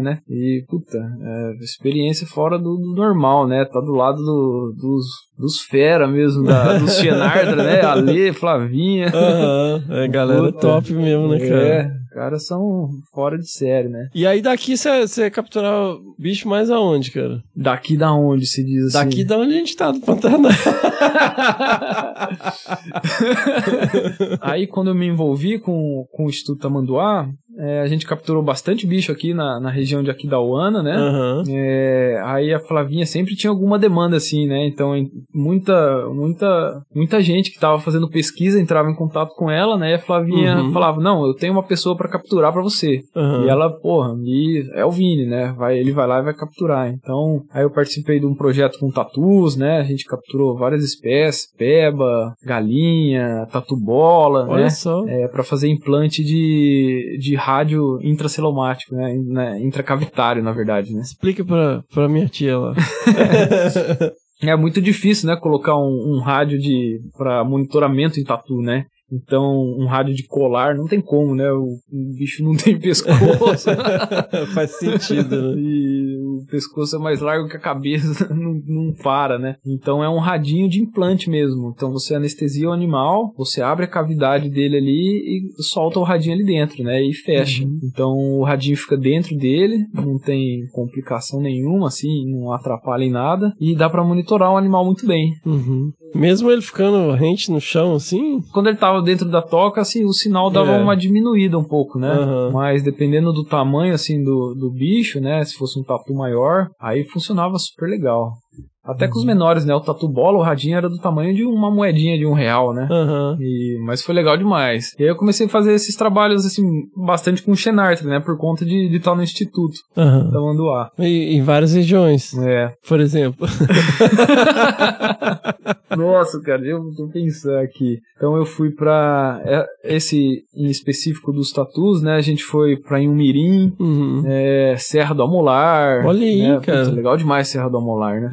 né, e, puta, é, experiência fora do, do, normal, né, tá do lado do, dos, dos fera mesmo, da, dos Xenardra, né, Ale, Flavinha. Uhum. É, galera puta, top mesmo, né, cara. É, caras são fora de série, né? E aí daqui você capturar o bicho mais aonde, cara? Daqui da onde se diz assim? Daqui da onde a gente tá, do Pantanal. aí quando eu me envolvi com, com o Instituto Tamanduá, é, a gente capturou bastante bicho aqui na, na região de Aquidauana, né? Uhum. É, aí a Flavinha sempre tinha alguma demanda assim, né? Então muita, muita, muita gente que estava fazendo pesquisa entrava em contato com ela, né? E a Flavinha uhum. falava: Não, eu tenho uma pessoa para capturar para você. Uhum. E ela, porra, e é o Vini, né? Vai, ele vai lá e vai capturar. Então, aí eu participei de um projeto com tatus, né? A gente capturou várias espécies: peba, galinha, tatu bola, Olha né? Só. É, para fazer implante de, de rádio intracelomático, né? né? Intracavitário, na verdade, né? Explica pra, pra minha tia lá. é muito difícil, né? Colocar um, um rádio de para monitoramento em tatu, né? Então, um rádio de colar não tem como, né? O, o bicho não tem pescoço. Faz sentido, né? E o pescoço é mais largo que a cabeça, não, não para, né? Então, é um radinho de implante mesmo. Então, você anestesia o animal, você abre a cavidade dele ali e solta o radinho ali dentro, né? E fecha. Uhum. Então, o radinho fica dentro dele, não tem complicação nenhuma, assim, não atrapalha em nada. E dá para monitorar o animal muito bem. Uhum. Mesmo ele ficando rente no chão, assim? Quando ele tava dentro da toca, assim, o sinal dava é. uma diminuída um pouco, né? Uhum. Mas dependendo do tamanho, assim, do, do bicho, né? Se fosse um tatu maior, aí funcionava super legal. Até com os menores, né? O tatu bola, o radinho era do tamanho de uma moedinha de um real, né? Uhum. E, mas foi legal demais. E aí eu comecei a fazer esses trabalhos, assim, bastante com o Xenartre, né? Por conta de, de estar no instituto uhum. da Manduá. E em várias regiões. É. Por exemplo. Nossa, cara, eu tô pensando aqui. Então eu fui pra é, esse em específico dos tatus, né? A gente foi pra Inhumirim, uhum. é, Serra do Amolar. Olha aí, né? cara. Puta, legal demais Serra do Amolar, né?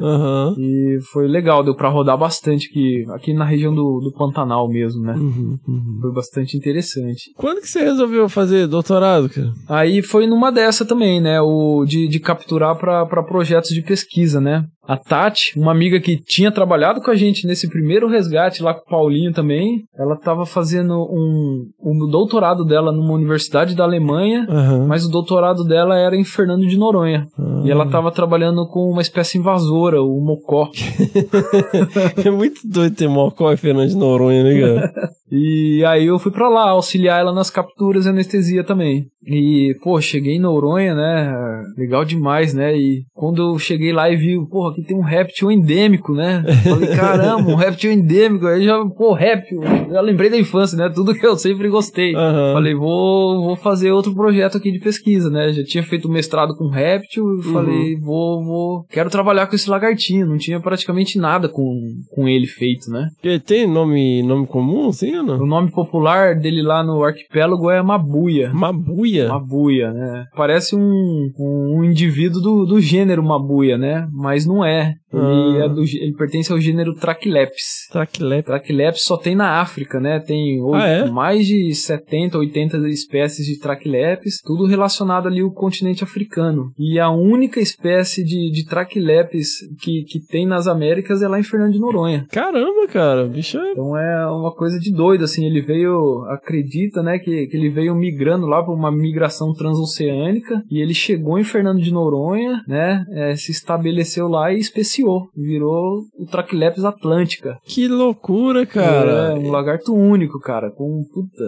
Uhum. E foi legal, deu pra rodar bastante aqui, aqui na região do, do Pantanal mesmo, né? Uhum, uhum. Foi bastante interessante. Quando que você resolveu fazer doutorado, cara? Aí foi numa dessa também, né? O de, de capturar para projetos de pesquisa, né? A Tati, uma amiga que tinha trabalhado com a gente nesse primeiro resgate lá com o Paulinho também, ela estava fazendo um, um doutorado dela numa universidade da Alemanha, uhum. mas o doutorado dela era em Fernando de Noronha. Uhum. E ela estava trabalhando com uma espécie invasora, o mocó. é muito doido ter mocó e Fernando de Noronha, né, cara? e aí eu fui para lá auxiliar ela nas capturas e anestesia também. E, pô, cheguei em Noronha, né? Legal demais, né? E quando eu cheguei lá e vi, porra, aqui tem um réptil endêmico, né? Falei, caramba, um réptil endêmico. Aí já, pô, réptil. Já lembrei da infância, né? Tudo que eu sempre gostei. Uhum. Falei, vou, vou fazer outro projeto aqui de pesquisa, né? Já tinha feito mestrado com réptil. E uhum. falei, vou, vou. Quero trabalhar com esse lagartinho. Não tinha praticamente nada com, com ele feito, né? Ele tem nome, nome comum, sim O nome popular dele lá no arquipélago é Mabuia. Mabuia? Mabuia, né? Parece um, um indivíduo do, do gênero Mabuia, né? Mas não é. Ele, Ah. é do ele pertence ao gênero Trachylepis. Trachylepis só tem na África, né? Tem Ah, é? mais de 70, 80 espécies de Trachylepis, tudo relacionado ali ao continente africano. E a única espécie de, de Trachylepis que, que tem nas Américas é lá em Fernando de Noronha. Caramba, cara, bicho é. Então é uma coisa de doido, assim, ele veio, acredita, né, que, que ele veio migrando lá por uma migração transoceânica, e ele chegou em Fernando de Noronha, né, é, se estabeleceu lá e especiou, virou o Trachylepis atlântica. Que loucura, cara. É, um lagarto único, cara, com, puta,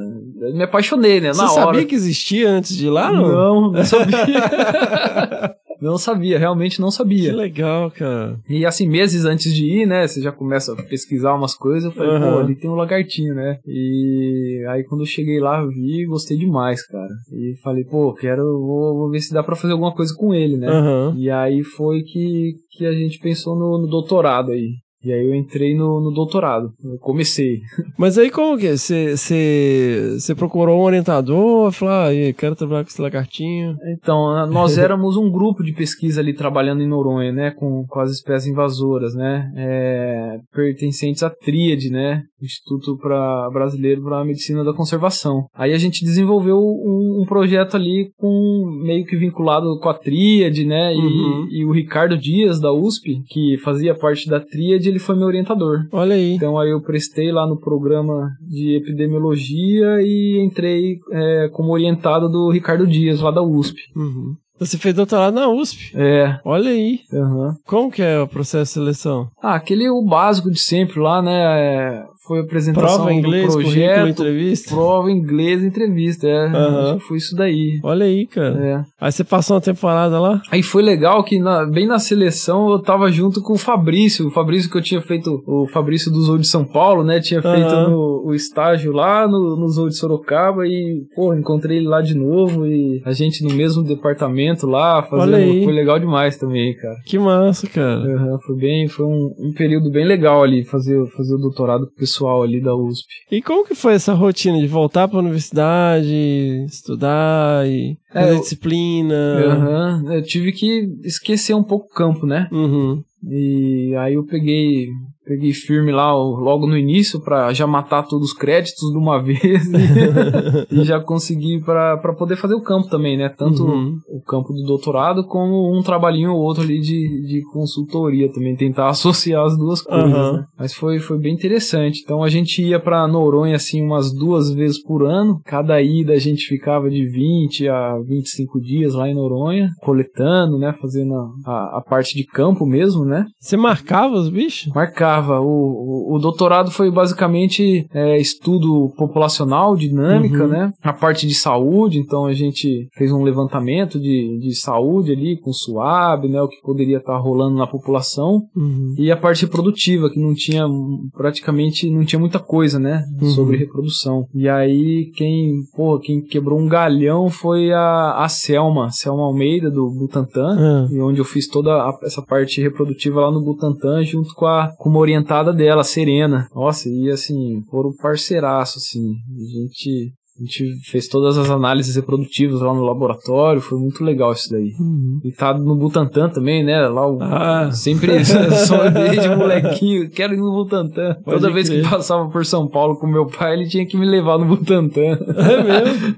eu me apaixonei, né, Você na hora. sabia que existia antes de ir lá, não? Não, não sabia. não sabia, realmente não Que sabia. legal, cara. E assim, meses antes de ir, né? Você já começa a pesquisar umas coisas. Eu falei, Aham. pô, ali tem um lagartinho, né? E aí quando eu cheguei lá, vi e gostei demais, cara. E falei, pô, quero, vou, vou ver se dá pra fazer alguma coisa com ele, né? Aham. E aí foi que, que a gente pensou no, no doutorado aí. E aí eu entrei no, no doutorado. Eu comecei. Mas aí como que é? Você você procurou um orientador, falou, ah, quero trabalhar com esse lagartinho. Então, nós éramos um grupo de pesquisa ali trabalhando em Noronha, né, com, com as espécies invasoras, né, é, pertencentes à Tríade, né, Instituto pra, Brasileiro para a Medicina da Conservação. Aí a gente desenvolveu um, um projeto ali com meio que vinculado com a Tríade, né, e, Uhum. e o Ricardo Dias da USP, que fazia parte da Tríade, ele foi meu orientador. Olha aí. Então aí eu prestei lá no programa de epidemiologia e entrei é, como orientado do Ricardo Dias, lá da USP. Uhum. Você fez doutorado na USP. É, Olha aí. aham. Como que é o processo de seleção? Ah, aquele o básico de sempre lá, né? é, foi a apresentação Prova inglês, do currículo, projeto, entrevista. prova inglês, entrevista, é. Que Foi isso daí. Olha aí, cara. É. Aí você passou uma temporada lá? Aí foi legal que na- bem na seleção eu tava junto com o Fabrício, o Fabrício que eu tinha feito, o Fabrício do Zoo de São Paulo, né? Tinha feito no- o estágio lá no, no Zoo de Sorocaba e, pô, encontrei ele lá de novo e a gente no mesmo departamento lá, fazendo, foi legal demais também, cara. Que massa, cara. Aham, foi bem, foi um, um período bem legal ali, fazer, fazer o doutorado com o pessoal ali da USP. E como que foi essa rotina de voltar pra universidade, estudar e É, fazer eu- disciplina? Aham, eu tive que esquecer um pouco o campo, né? Uhum. E aí eu peguei, peguei firme lá logo no início pra já matar todos os créditos de uma vez e, e já consegui pra pra poder fazer o campo também, né? Tanto Uhum. o campo do doutorado como um trabalhinho ou outro ali de, de consultoria também, tentar associar as duas coisas, Aham. né? Mas foi, foi bem interessante. Então a gente ia pra Noronha assim umas duas vezes por ano. Cada ida a gente ficava de 20 a 25 dias lá em Noronha, coletando, né? Fazendo a, a, a parte de campo mesmo, né? Você marcava os bichos? Marcava. O, o, o doutorado foi basicamente é, estudo populacional, dinâmica, Uhum. né? A parte de saúde, então a gente fez um levantamento de, de saúde ali com SUAB, né? O que poderia estar rolando na população. Uhum. E a parte reprodutiva, que não tinha praticamente não tinha muita coisa, né? Uhum. Sobre reprodução. E aí, quem, pô, quem quebrou um galhão foi a, a Selma, Selma Almeida, do Butantan. Ah. E onde eu fiz toda a- essa parte reprodutiva lá no Butantan, junto com, a, com uma orientada dela, Serena. Nossa, e assim, foram parceiraço, assim. A gente, a gente fez todas as análises reprodutivas lá no laboratório, foi muito legal isso daí. Uhum. E tá no Butantan também, né? Lá o, Ah. Sempre só desde molequinho, quero ir no Butantan. Pode Toda vez crer. que passava por São Paulo com meu pai, ele tinha que me levar no Butantan. É mesmo?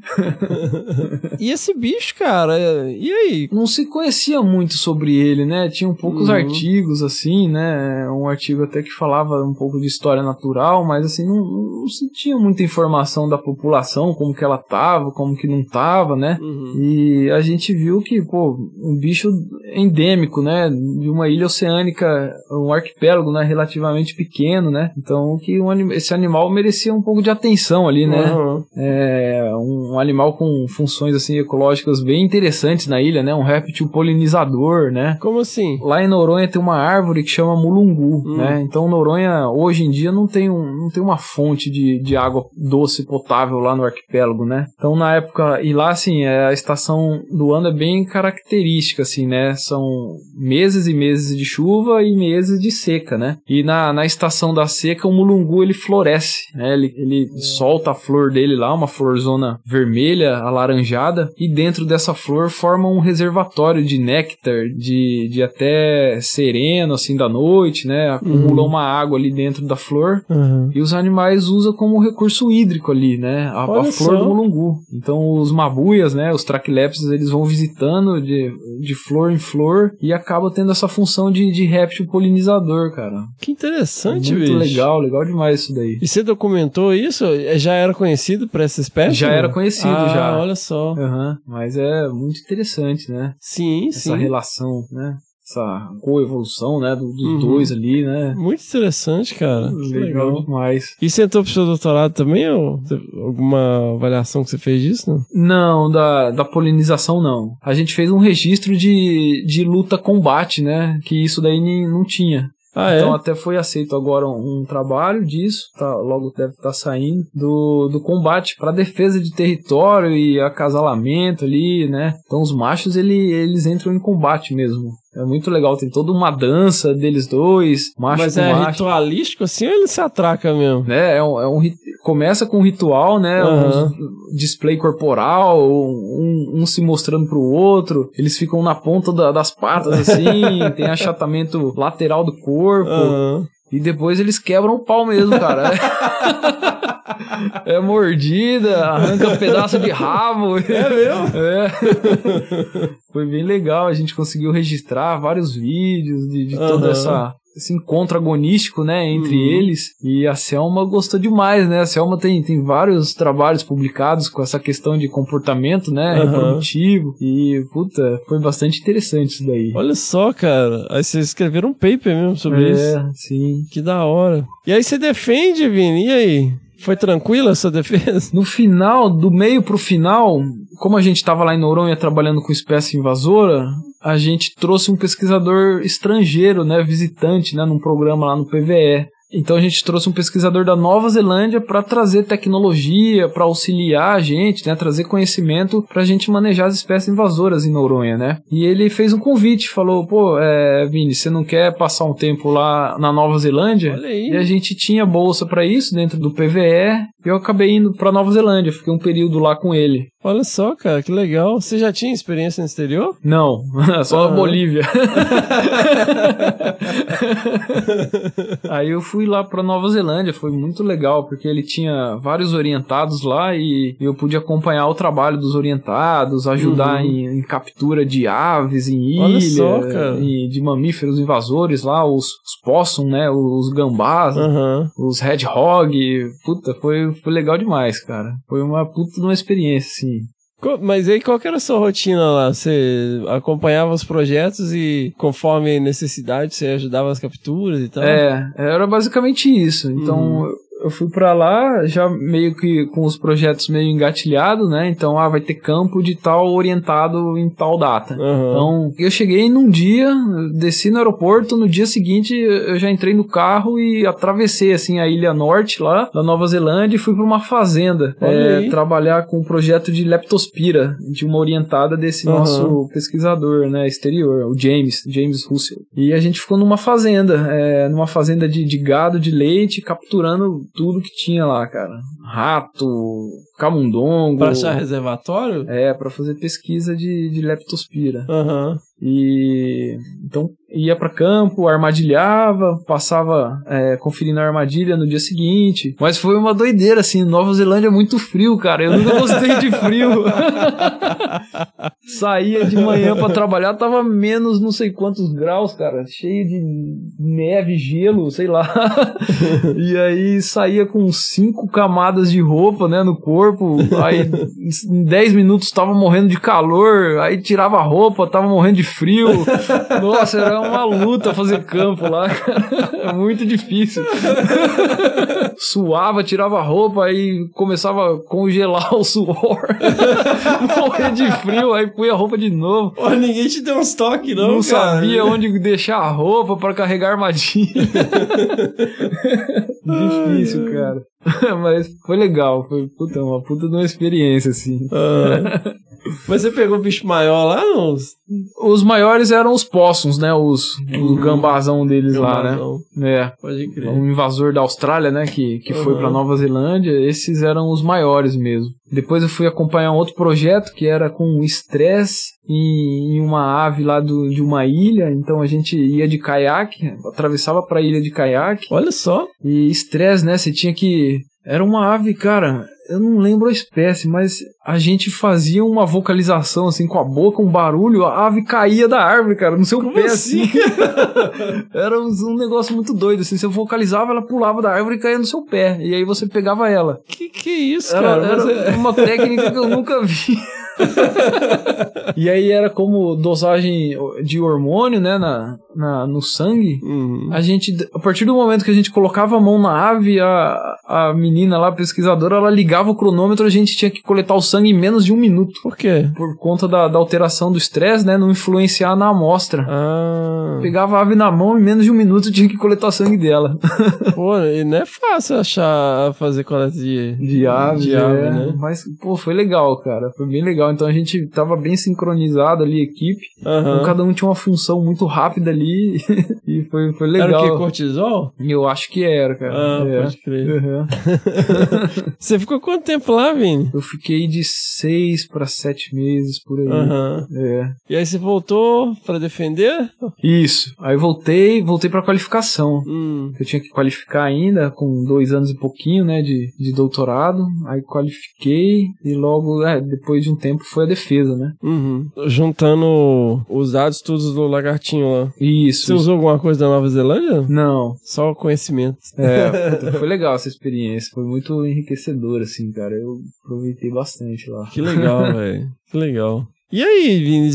e esse bicho, cara? E aí? Não se conhecia muito sobre ele, né? Tinham poucos Uhum. artigos, assim, né? Um artigo até que falava um pouco de história natural, mas assim, não, não se tinha muita informação da população, como que ela tava, como que não tava, né? Uhum. E a gente viu que, pô, um bicho endêmico, né? De uma ilha oceânica, um arquipélago, né? Relativamente pequeno, né? Então, que um anim- esse animal merecia um pouco de atenção ali, né? Uhum. É um, um animal com funções, assim, ecológicas bem interessantes na ilha, né? Um réptil polinizador, né? Como assim? Lá em Noronha tem uma árvore que chama mulungu, Hum. né? Então Noronha hoje em dia não tem, um, não tem uma fonte de, de água doce potável lá no arquipélago, né? Então na época, e lá assim, é, a estação do ano é bem característica, assim, né? São meses e meses de chuva e meses de seca, né? E na, na estação da seca, o mulungu ele floresce, né? Ele, ele solta a flor dele lá, uma florzona vermelha, alaranjada, e dentro dessa flor forma um reservatório de néctar, de, de até sereno, assim, da noite, né? Acumula Uhum. uma água ali dentro da flor. Uhum. E os animais usam como recurso hídrico ali, né? A, a flor do mulungu. Então os mabuias, né? Os traquilepses, eles vão visitando de, de flor em flor e acaba tendo essa função de, de réptil polinizador, cara. Que interessante, Muito bicho. legal, legal demais isso daí. E você documentou isso? Já era conhecido pra essa espécie? Já não? era conhecido, ah, já. olha só. Aham, mas é muito interessante, né? Sim, Essa sim. relação, né? Essa coevolução, né? do- dos Uhum. dois ali, né? Muito interessante, cara. Legal legal. demais. E você entrou pro seu doutorado também? Ou alguma avaliação que você fez disso? Não? Não, da, da polinização não. A gente fez um registro de, de luta-combate, né? Que isso daí nem- não tinha. Ah, é? Então até foi aceito agora um, um trabalho disso, tá, logo deve estar saindo, do, do combate para defesa de território e acasalamento ali, né? Então os machos ele, eles entram em combate mesmo. É muito legal, tem toda uma dança deles dois, macho Mas é macho. ritualístico assim ou ele se atraca mesmo? Né, é um, é um começa com um ritual, né? Aham. Um display corporal, um, um se mostrando pro outro. Eles ficam na ponta da- das patas, assim, tem achatamento lateral do corpo. Aham. E depois eles quebram o pau mesmo, cara. É mordida, arranca pedaço de rabo. É mesmo? É. Foi bem legal, a gente conseguiu registrar vários vídeos de, de todo Aham. essa, esse encontro agonístico, né, entre Uhum. eles. E a Selma gostou demais, né? A Selma tem, tem vários trabalhos publicados com essa questão de comportamento, né, Aham. reprodutivo. E, puta, foi bastante interessante isso daí. Olha só, cara. Aí vocês escreveram um paper mesmo sobre isso. É, sim. Que da hora. E aí você defende, Vini? E aí? Foi tranquila a sua defesa? No final, do meio pro final, como a gente estava lá em Noronha trabalhando com espécie invasora, a gente trouxe um pesquisador estrangeiro, né, visitante, né, num programa lá no PVE. Então a gente trouxe um pesquisador da Nova Zelândia para trazer tecnologia, para auxiliar a gente, né, trazer conhecimento para a gente manejar as espécies invasoras em Noronha, né? E ele fez um convite, falou, pô, é, Vini, você não quer passar um tempo lá na Nova Zelândia? Olha aí. E a gente tinha bolsa para isso dentro do PVE. E eu acabei indo para Nova Zelândia, fiquei um período lá com ele. Olha só, cara, que legal. Você já tinha experiência no exterior? Não, só a Bolívia. Aí eu fui lá pra Nova Zelândia, foi muito legal, porque ele tinha vários orientados lá e eu pude acompanhar o trabalho dos orientados, ajudar Uhum. em, em captura de aves em ilha, Olha só, de mamíferos invasores lá, os, os possum, né, os gambás, Aham. os hedgehog, puta, foi, foi legal demais, cara. Foi uma puta de uma experiência, assim. Mas aí qual que era a sua rotina lá? Você acompanhava os projetos e conforme a necessidade você ajudava as capturas e tal? É, era basicamente isso. Então Uhum. Eu fui pra lá já meio que com os projetos meio engatilhados, né? Então, ah, vai ter campo de tal orientado em tal data. Aham. Então, eu cheguei num dia, desci no aeroporto, no dia seguinte eu já entrei no carro e atravessei assim a ilha norte lá da Nova Zelândia e fui pra uma fazenda é, trabalhar com um projeto de leptospira, de uma orientada desse Aham. nosso pesquisador, né, exterior, o James, James Russell. E a gente ficou numa fazenda, é, numa fazenda de, de gado de leite, capturando tudo que tinha lá, cara. Rato, camundongo. Pra achar reservatório? É, pra fazer pesquisa de, de leptospira. Aham. E então ia pra campo, armadilhava, passava é, conferindo a armadilha no dia seguinte. Mas foi uma doideira, assim. Nova Zelândia é muito frio, cara. Eu nunca gostei de frio. Saía de manhã pra trabalhar, tava menos não sei quantos graus, cara. Cheio de neve, gelo, sei lá. e aí saía com cinco camadas de roupa, né, no corpo. Aí em 10 minutos tava morrendo de calor. Aí tirava a roupa, tava morrendo de frio. Nossa, era uma luta fazer campo lá, cara. É muito difícil. Suava, tirava a roupa, aí começava a congelar o suor. Morrer de frio, aí põe a roupa de novo. Pô, ninguém te deu uns toques, não, Não, cara. sabia onde deixar a roupa para carregar a armadilha. Difícil, cara. Mas foi legal, foi puta, uma puta de uma experiência, assim. Ah. Mas você pegou bicho maior lá? Não? Os maiores eram os possums, né? Os, o gambazão deles lá, Gambazão. né? É. Pode crer. Um invasor da Austrália, né? Que, que foi Uhum. pra Nova Zelândia. Esses eram os maiores mesmo. Depois eu fui acompanhar um outro projeto que era com estresse em, uma ave lá do, de uma ilha. Então a gente ia de caiaque, atravessava pra ilha de caiaque. Olha só. E estresse, né? Você tinha que. Era uma ave, cara. Eu não lembro a espécie, mas a gente fazia uma vocalização assim com a boca, um barulho, a ave caía da árvore, cara, no seu pé assim. Era um, negócio muito doido, assim. Você vocalizava, ela pulava da árvore e caía no seu pé. E aí você pegava ela. Que que é isso, Era, cara? era Mas é- uma técnica que eu nunca vi. e aí era como dosagem de hormônio, né, na, na, no sangue. Uhum. A gente, a partir do momento que a gente colocava a mão na ave, a, a menina lá, a pesquisadora, ela ligava o cronômetro, a gente tinha que coletar o sangue em menos de um minuto. Por quê? Por conta da, da alteração do estresse, né? Não influenciar na amostra. Ah, Pegava a ave na mão em menos de um minuto tinha que coletar o sangue dela. pô, e não é fácil achar, fazer coleta de, De ave, de ave, é. né? Mas, pô, foi legal, cara. Foi bem legal. Então a gente tava bem sincronizado ali, equipe. Aham. Então, cada um tinha uma função muito rápida ali. e foi, foi legal. Era o que? Cortisol? Eu acho que era, cara. Ah, É. pode crer. Uhum. Você ficou quanto tempo lá, Vini? Eu fiquei de seis pra sete meses por aí. Aham. É. E aí você voltou pra defender? Isso. Aí voltei, voltei pra qualificação. Hum. Eu tinha que qualificar ainda, com dois anos e pouquinho, né, de, de doutorado. Aí qualifiquei e logo, é, depois de um tempo foi a defesa, né? Uhum. Juntando os dados todos do lagartinho lá. Isso. Você isso. usou alguma coisa da Nova Zelândia? Não. Só o conhecimento. É, foi legal essa experiência. Foi muito enriquecedora, assim, cara. Eu aproveitei bastante lá. Que legal, velho. Que legal. E aí, Vini,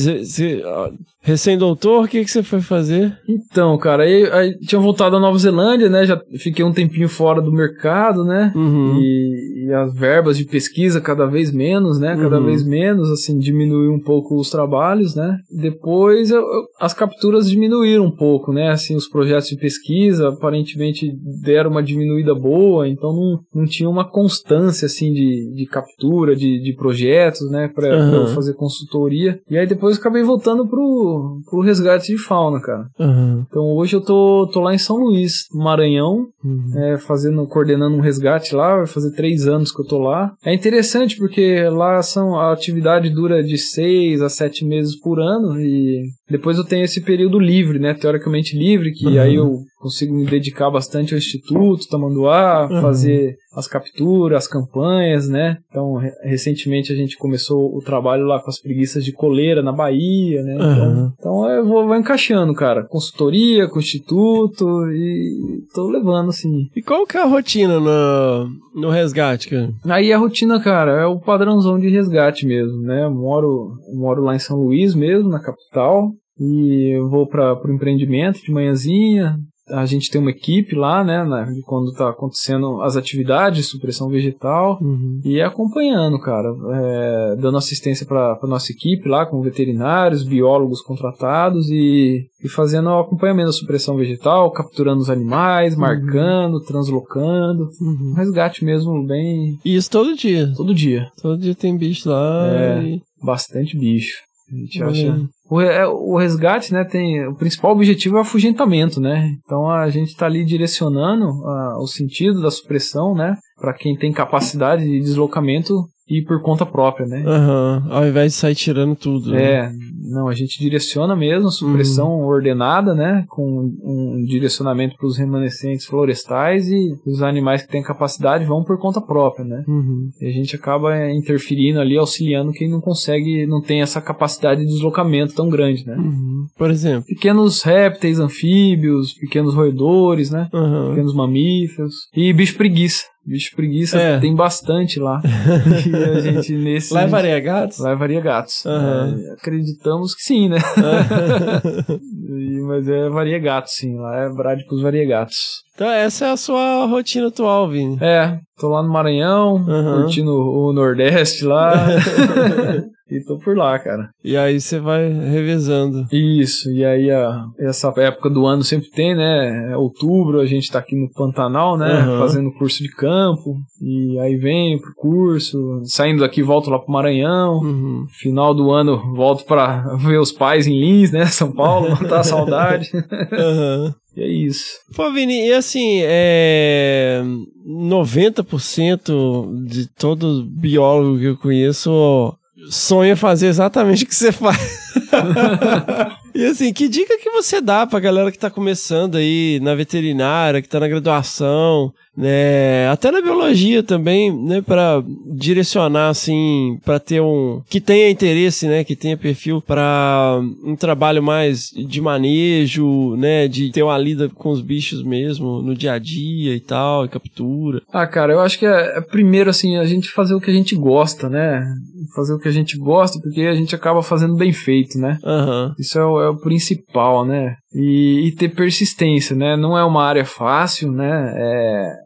recém-doutor, o que, que você foi fazer? Então, cara, aí, aí tinha voltado à Nova Zelândia, né? Já fiquei um tempinho fora do mercado, né? Uhum. E, e as verbas de pesquisa cada vez menos, né? Cada Uhum. vez menos, assim, diminuiu um pouco os trabalhos, né? Depois eu- eu- as capturas diminuíram um pouco, né? Assim, os projetos de pesquisa aparentemente deram uma diminuída boa, então não, não tinha uma constância, assim, de, de captura de, de projetos, né? Pra, pra eu fazer consultoria. E aí depois eu acabei voltando pro, pro resgate de fauna, cara. Aham. Então hoje eu tô, tô lá em São Luís, Maranhão, Uhum. é, fazendo, coordenando um resgate lá, vai fazer três anos que eu tô lá. É interessante porque lá são, a atividade dura de seis a sete meses por ano e depois eu tenho esse período livre, né, teoricamente livre, que Uhum. aí eu consigo me dedicar bastante ao Instituto Tamanduá, Uhum. fazer as capturas, as campanhas, né. Então, re- recentemente a gente começou o trabalho lá com as preguiças de coleira na Bahia, né. Então, Uhum. então eu vou, vou encaixando, cara. Consultoria, com o Instituto e tô levando, assim. E qual que é a rotina no, no resgate, cara? Aí a rotina, cara, é o padrãozão de resgate mesmo, né? Eu moro, eu moro lá em São Luís mesmo, na capital. E eu vou para o empreendimento de manhãzinha. A gente tem uma equipe lá, né? de quando tá acontecendo as atividades de supressão vegetal. Uhum. E acompanhando, cara, é, dando assistência para nossa equipe lá, com veterinários, biólogos contratados e, e fazendo o acompanhamento da supressão vegetal, capturando os animais, marcando, translocando. Um Uhum. resgate mesmo, bem. Isso todo dia. todo dia. Todo dia tem bicho lá. É. e- Bastante bicho. A gente acha. O, é, o resgate, né, tem. O principal objetivo é o afugentamento, né? Então a gente tá ali direcionando ah, o sentido da supressão, né? Para quem tem capacidade de deslocamento e por conta própria, né? Aham. Ao invés de sair tirando tudo. né? É, não, a gente direciona mesmo supressão ordenada, né? Com um direcionamento para os remanescentes florestais e os animais que têm capacidade vão por conta própria, né? Uhum. E a gente acaba interferindo ali, auxiliando quem não consegue, não tem essa capacidade de deslocamento tão grande, né? Uhum. Por exemplo. Pequenos répteis, anfíbios, pequenos roedores, né? Pequenos mamíferos. E bicho preguiça. Bicho preguiça É. tem bastante lá. e a gente nesse. Lá é variagatos? Lá é varia gatos. Aham. É, acreditamos que sim, né? E- mas é variegatos, sim. Lá é Bradipus variegatos. então essa é a sua rotina atual, Vini. É, tô lá no Maranhão, Aham. curtindo o Nordeste lá. e tô por lá, cara. E aí você vai revezando. Isso, e aí a, essa época do ano sempre tem, né? É outubro, a gente tá aqui no Pantanal, né? Uhum. Fazendo curso de campo, e aí vem pro curso, saindo daqui volto lá pro Maranhão. Uhum. Final do ano volto pra ver os pais em Lins, né? São Paulo, matar a saudade. Aham. e é isso. Pô, Vini, e assim, é... 90% de todo biólogo que eu conheço sonha fazer exatamente o que você faz. e assim, que dica que você dá pra galera que tá começando aí na veterinária, que tá na graduação, né, até na biologia também, né, para direcionar assim, para ter um que tenha interesse, né, que tenha perfil para um trabalho mais de manejo, né, de ter uma lida com os bichos mesmo no dia a dia e tal, e captura. Ah, cara, eu acho que é, é primeiro assim, a gente fazer o que a gente gosta, né? Fazer o que a gente gosta, porque a gente acaba fazendo bem feito, né? Aham. Isso é o, é o principal, né? E, e ter persistência, né? Não é uma área fácil, né? É,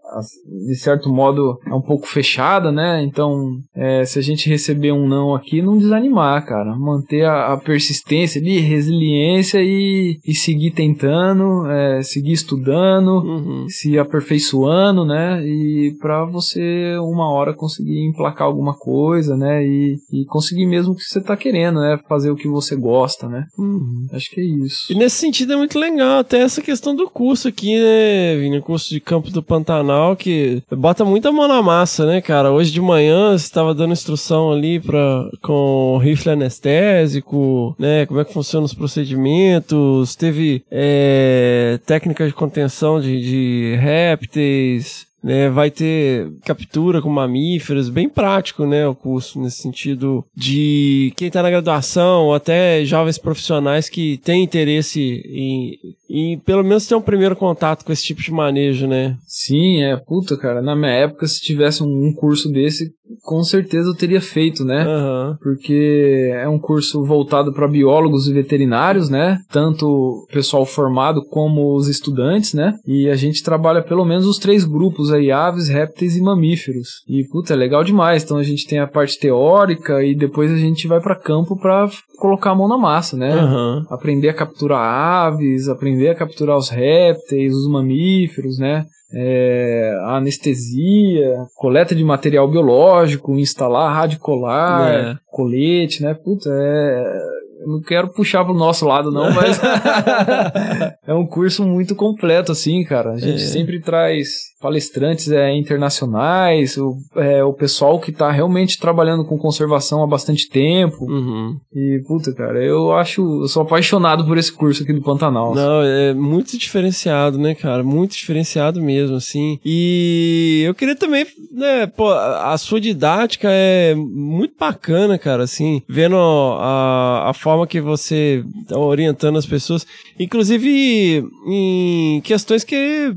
de certo modo é um pouco fechada, né? Então, é, se a gente receber um não aqui, não desanimar, cara. Manter a, a persistência ali, resiliência e, e seguir tentando, é, seguir estudando, Uhum. se aperfeiçoando, né? E pra você uma hora conseguir emplacar alguma coisa, né? E, e conseguir mesmo o que você tá querendo, né? Fazer o que você gosta, né? Uhum. Acho que é isso. E nesse sentido é muito legal até essa questão do curso aqui, né, Vini? O curso de campo do Pantanal, que bota muita mão na massa, né, cara? Hoje de manhã você estava dando instrução ali pra, com rifle anestésico, né? Como é que funcionam os procedimentos. Teve é, técnica de contenção de, de répteis. Né, vai ter captura com mamíferos, bem prático, né, o curso nesse sentido de quem tá na graduação, ou até jovens profissionais que têm interesse em, em pelo menos ter um primeiro contato com esse tipo de manejo, né? Sim, é, puta, cara. Na minha época, se tivesse um, curso desse, com certeza eu teria feito, né? Aham. Porque é um curso voltado para biólogos e veterinários, né? Tanto o pessoal formado como os estudantes, né? E a gente trabalha pelo menos os três grupos aí, aves, répteis e mamíferos. E puta, é legal demais. Então a gente tem a parte teórica e depois a gente vai para campo para colocar a mão na massa, né? Aham. aprender a capturar aves, aprender a capturar os répteis, os mamíferos, né? É, a anestesia, coleta de material biológico, instalar rádio colar, É. colete, né? Puta, é. Eu não quero puxar pro nosso lado, não, mas é um curso muito completo, assim, cara. A gente É. sempre traz palestrantes é, internacionais, o, é, o pessoal que tá realmente trabalhando com conservação há bastante tempo. Uhum. E, puta, cara, eu acho. Eu sou apaixonado por esse curso aqui do Pantanal. Não, é muito diferenciado, né, cara? Muito diferenciado mesmo, assim. E eu queria também, né, pô, a a sua didática é muito bacana, cara, assim, vendo a, a forma que você tá orientando as pessoas, inclusive em questões que,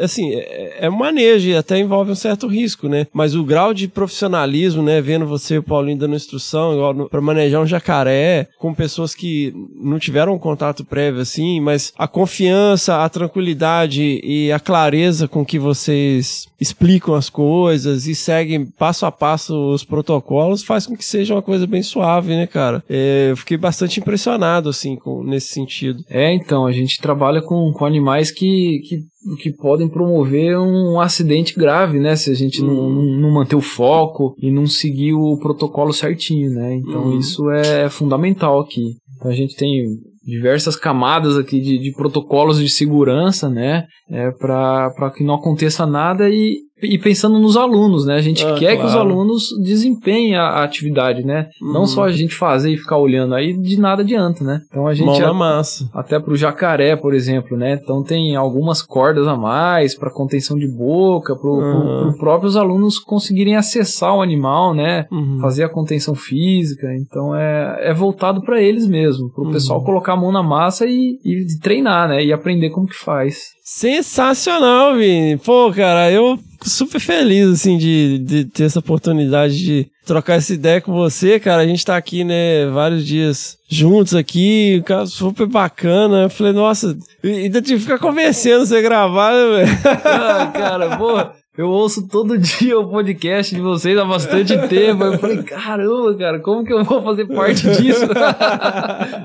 assim, é, é manejo e até envolve um certo risco, né? Mas o grau de profissionalismo, né, vendo você, Paulinho, dando instrução, igual pra manejar um jacaré, com pessoas que não tiveram um contato prévio, assim, mas a confiança, a tranquilidade e a clareza com que vocês explicam as coisas e seguem passo a passo os protocolos faz com que seja uma coisa bem suave, né, cara? É, eu fiquei bastante impressionado, assim, com, nesse sentido. É, então, a gente trabalha com, com animais que, que, que podem promover um acidente grave, né? Se a gente não, Uhum. não, não manter o foco e não seguir o protocolo certinho, né? Então, Uhum. isso é fundamental aqui. Então, a gente tem diversas camadas aqui de, de protocolos de segurança, né? É, para que não aconteça nada e, e pensando nos alunos, né? A gente Ah, quer que os claro. alunos desempenhem a, atividade, né? Não Uhum. só a gente fazer e ficar olhando aí, de nada adianta, né? Então a gente Mão na massa. até pro jacaré, por exemplo, né? Então tem algumas cordas a mais para contenção de boca, para Uhum. os próprios alunos conseguirem acessar o animal, né? Uhum. Fazer a contenção física. Então é, é voltado para eles mesmo, para o Uhum. pessoal colocar a mão na massa e, e treinar, né? E aprender como que faz. Sensacional, Vini. Pô, cara, eu super feliz, assim, de, de ter essa oportunidade de trocar essa ideia com você, cara. A gente tá aqui, né, vários dias juntos aqui, cara super bacana. Eu falei, nossa, ainda tive que ficar convencendo você gravar, né, velho? Ah, cara, pô, eu ouço todo dia o podcast de vocês há bastante tempo. Eu falei, caramba, cara, como que eu vou fazer parte disso?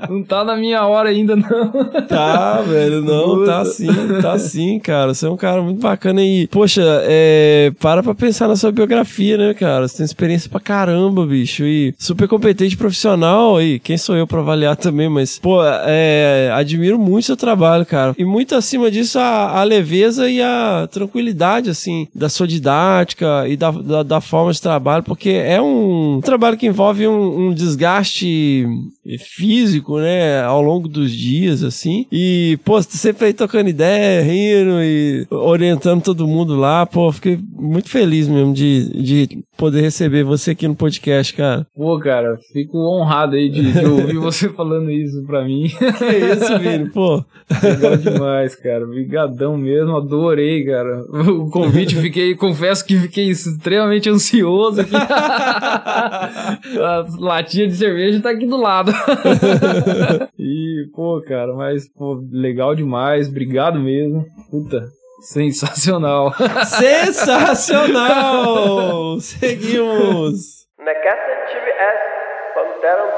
não tá na minha hora ainda, não. Tá, velho, não, Puta. tá sim, tá sim, cara. Você é um cara muito bacana e, poxa, é, para pra pensar na sua biografia, né, cara? Você tem experiência pra caramba, bicho, e super competente profissional, e quem sou eu pra avaliar também, mas, pô, é, admiro muito seu trabalho, cara. E muito acima disso, a, a leveza e a tranquilidade, assim, da sua didática e da, da, da forma de trabalho, porque é um trabalho que envolve um, um desgaste físico, né, ao longo dos dias, assim. E, pô, você sempre aí tocando ideia, rindo e orientando todo mundo lá. Pô, fiquei muito feliz mesmo de, de poder receber você aqui no podcast, cara. Pô, cara, fico honrado aí de, de ouvir você falando isso pra mim. Que isso, Vini, pô. Legal demais, cara. Obrigadão mesmo, adorei, cara. O convite, fiquei, confesso que fiquei extremamente ansioso aqui. A latinha de cerveja tá aqui do lado. e, pô, cara, mas, pô, legal demais. Obrigado mesmo. Puta, Sensacional. Sensacional! Seguimos. Panteram.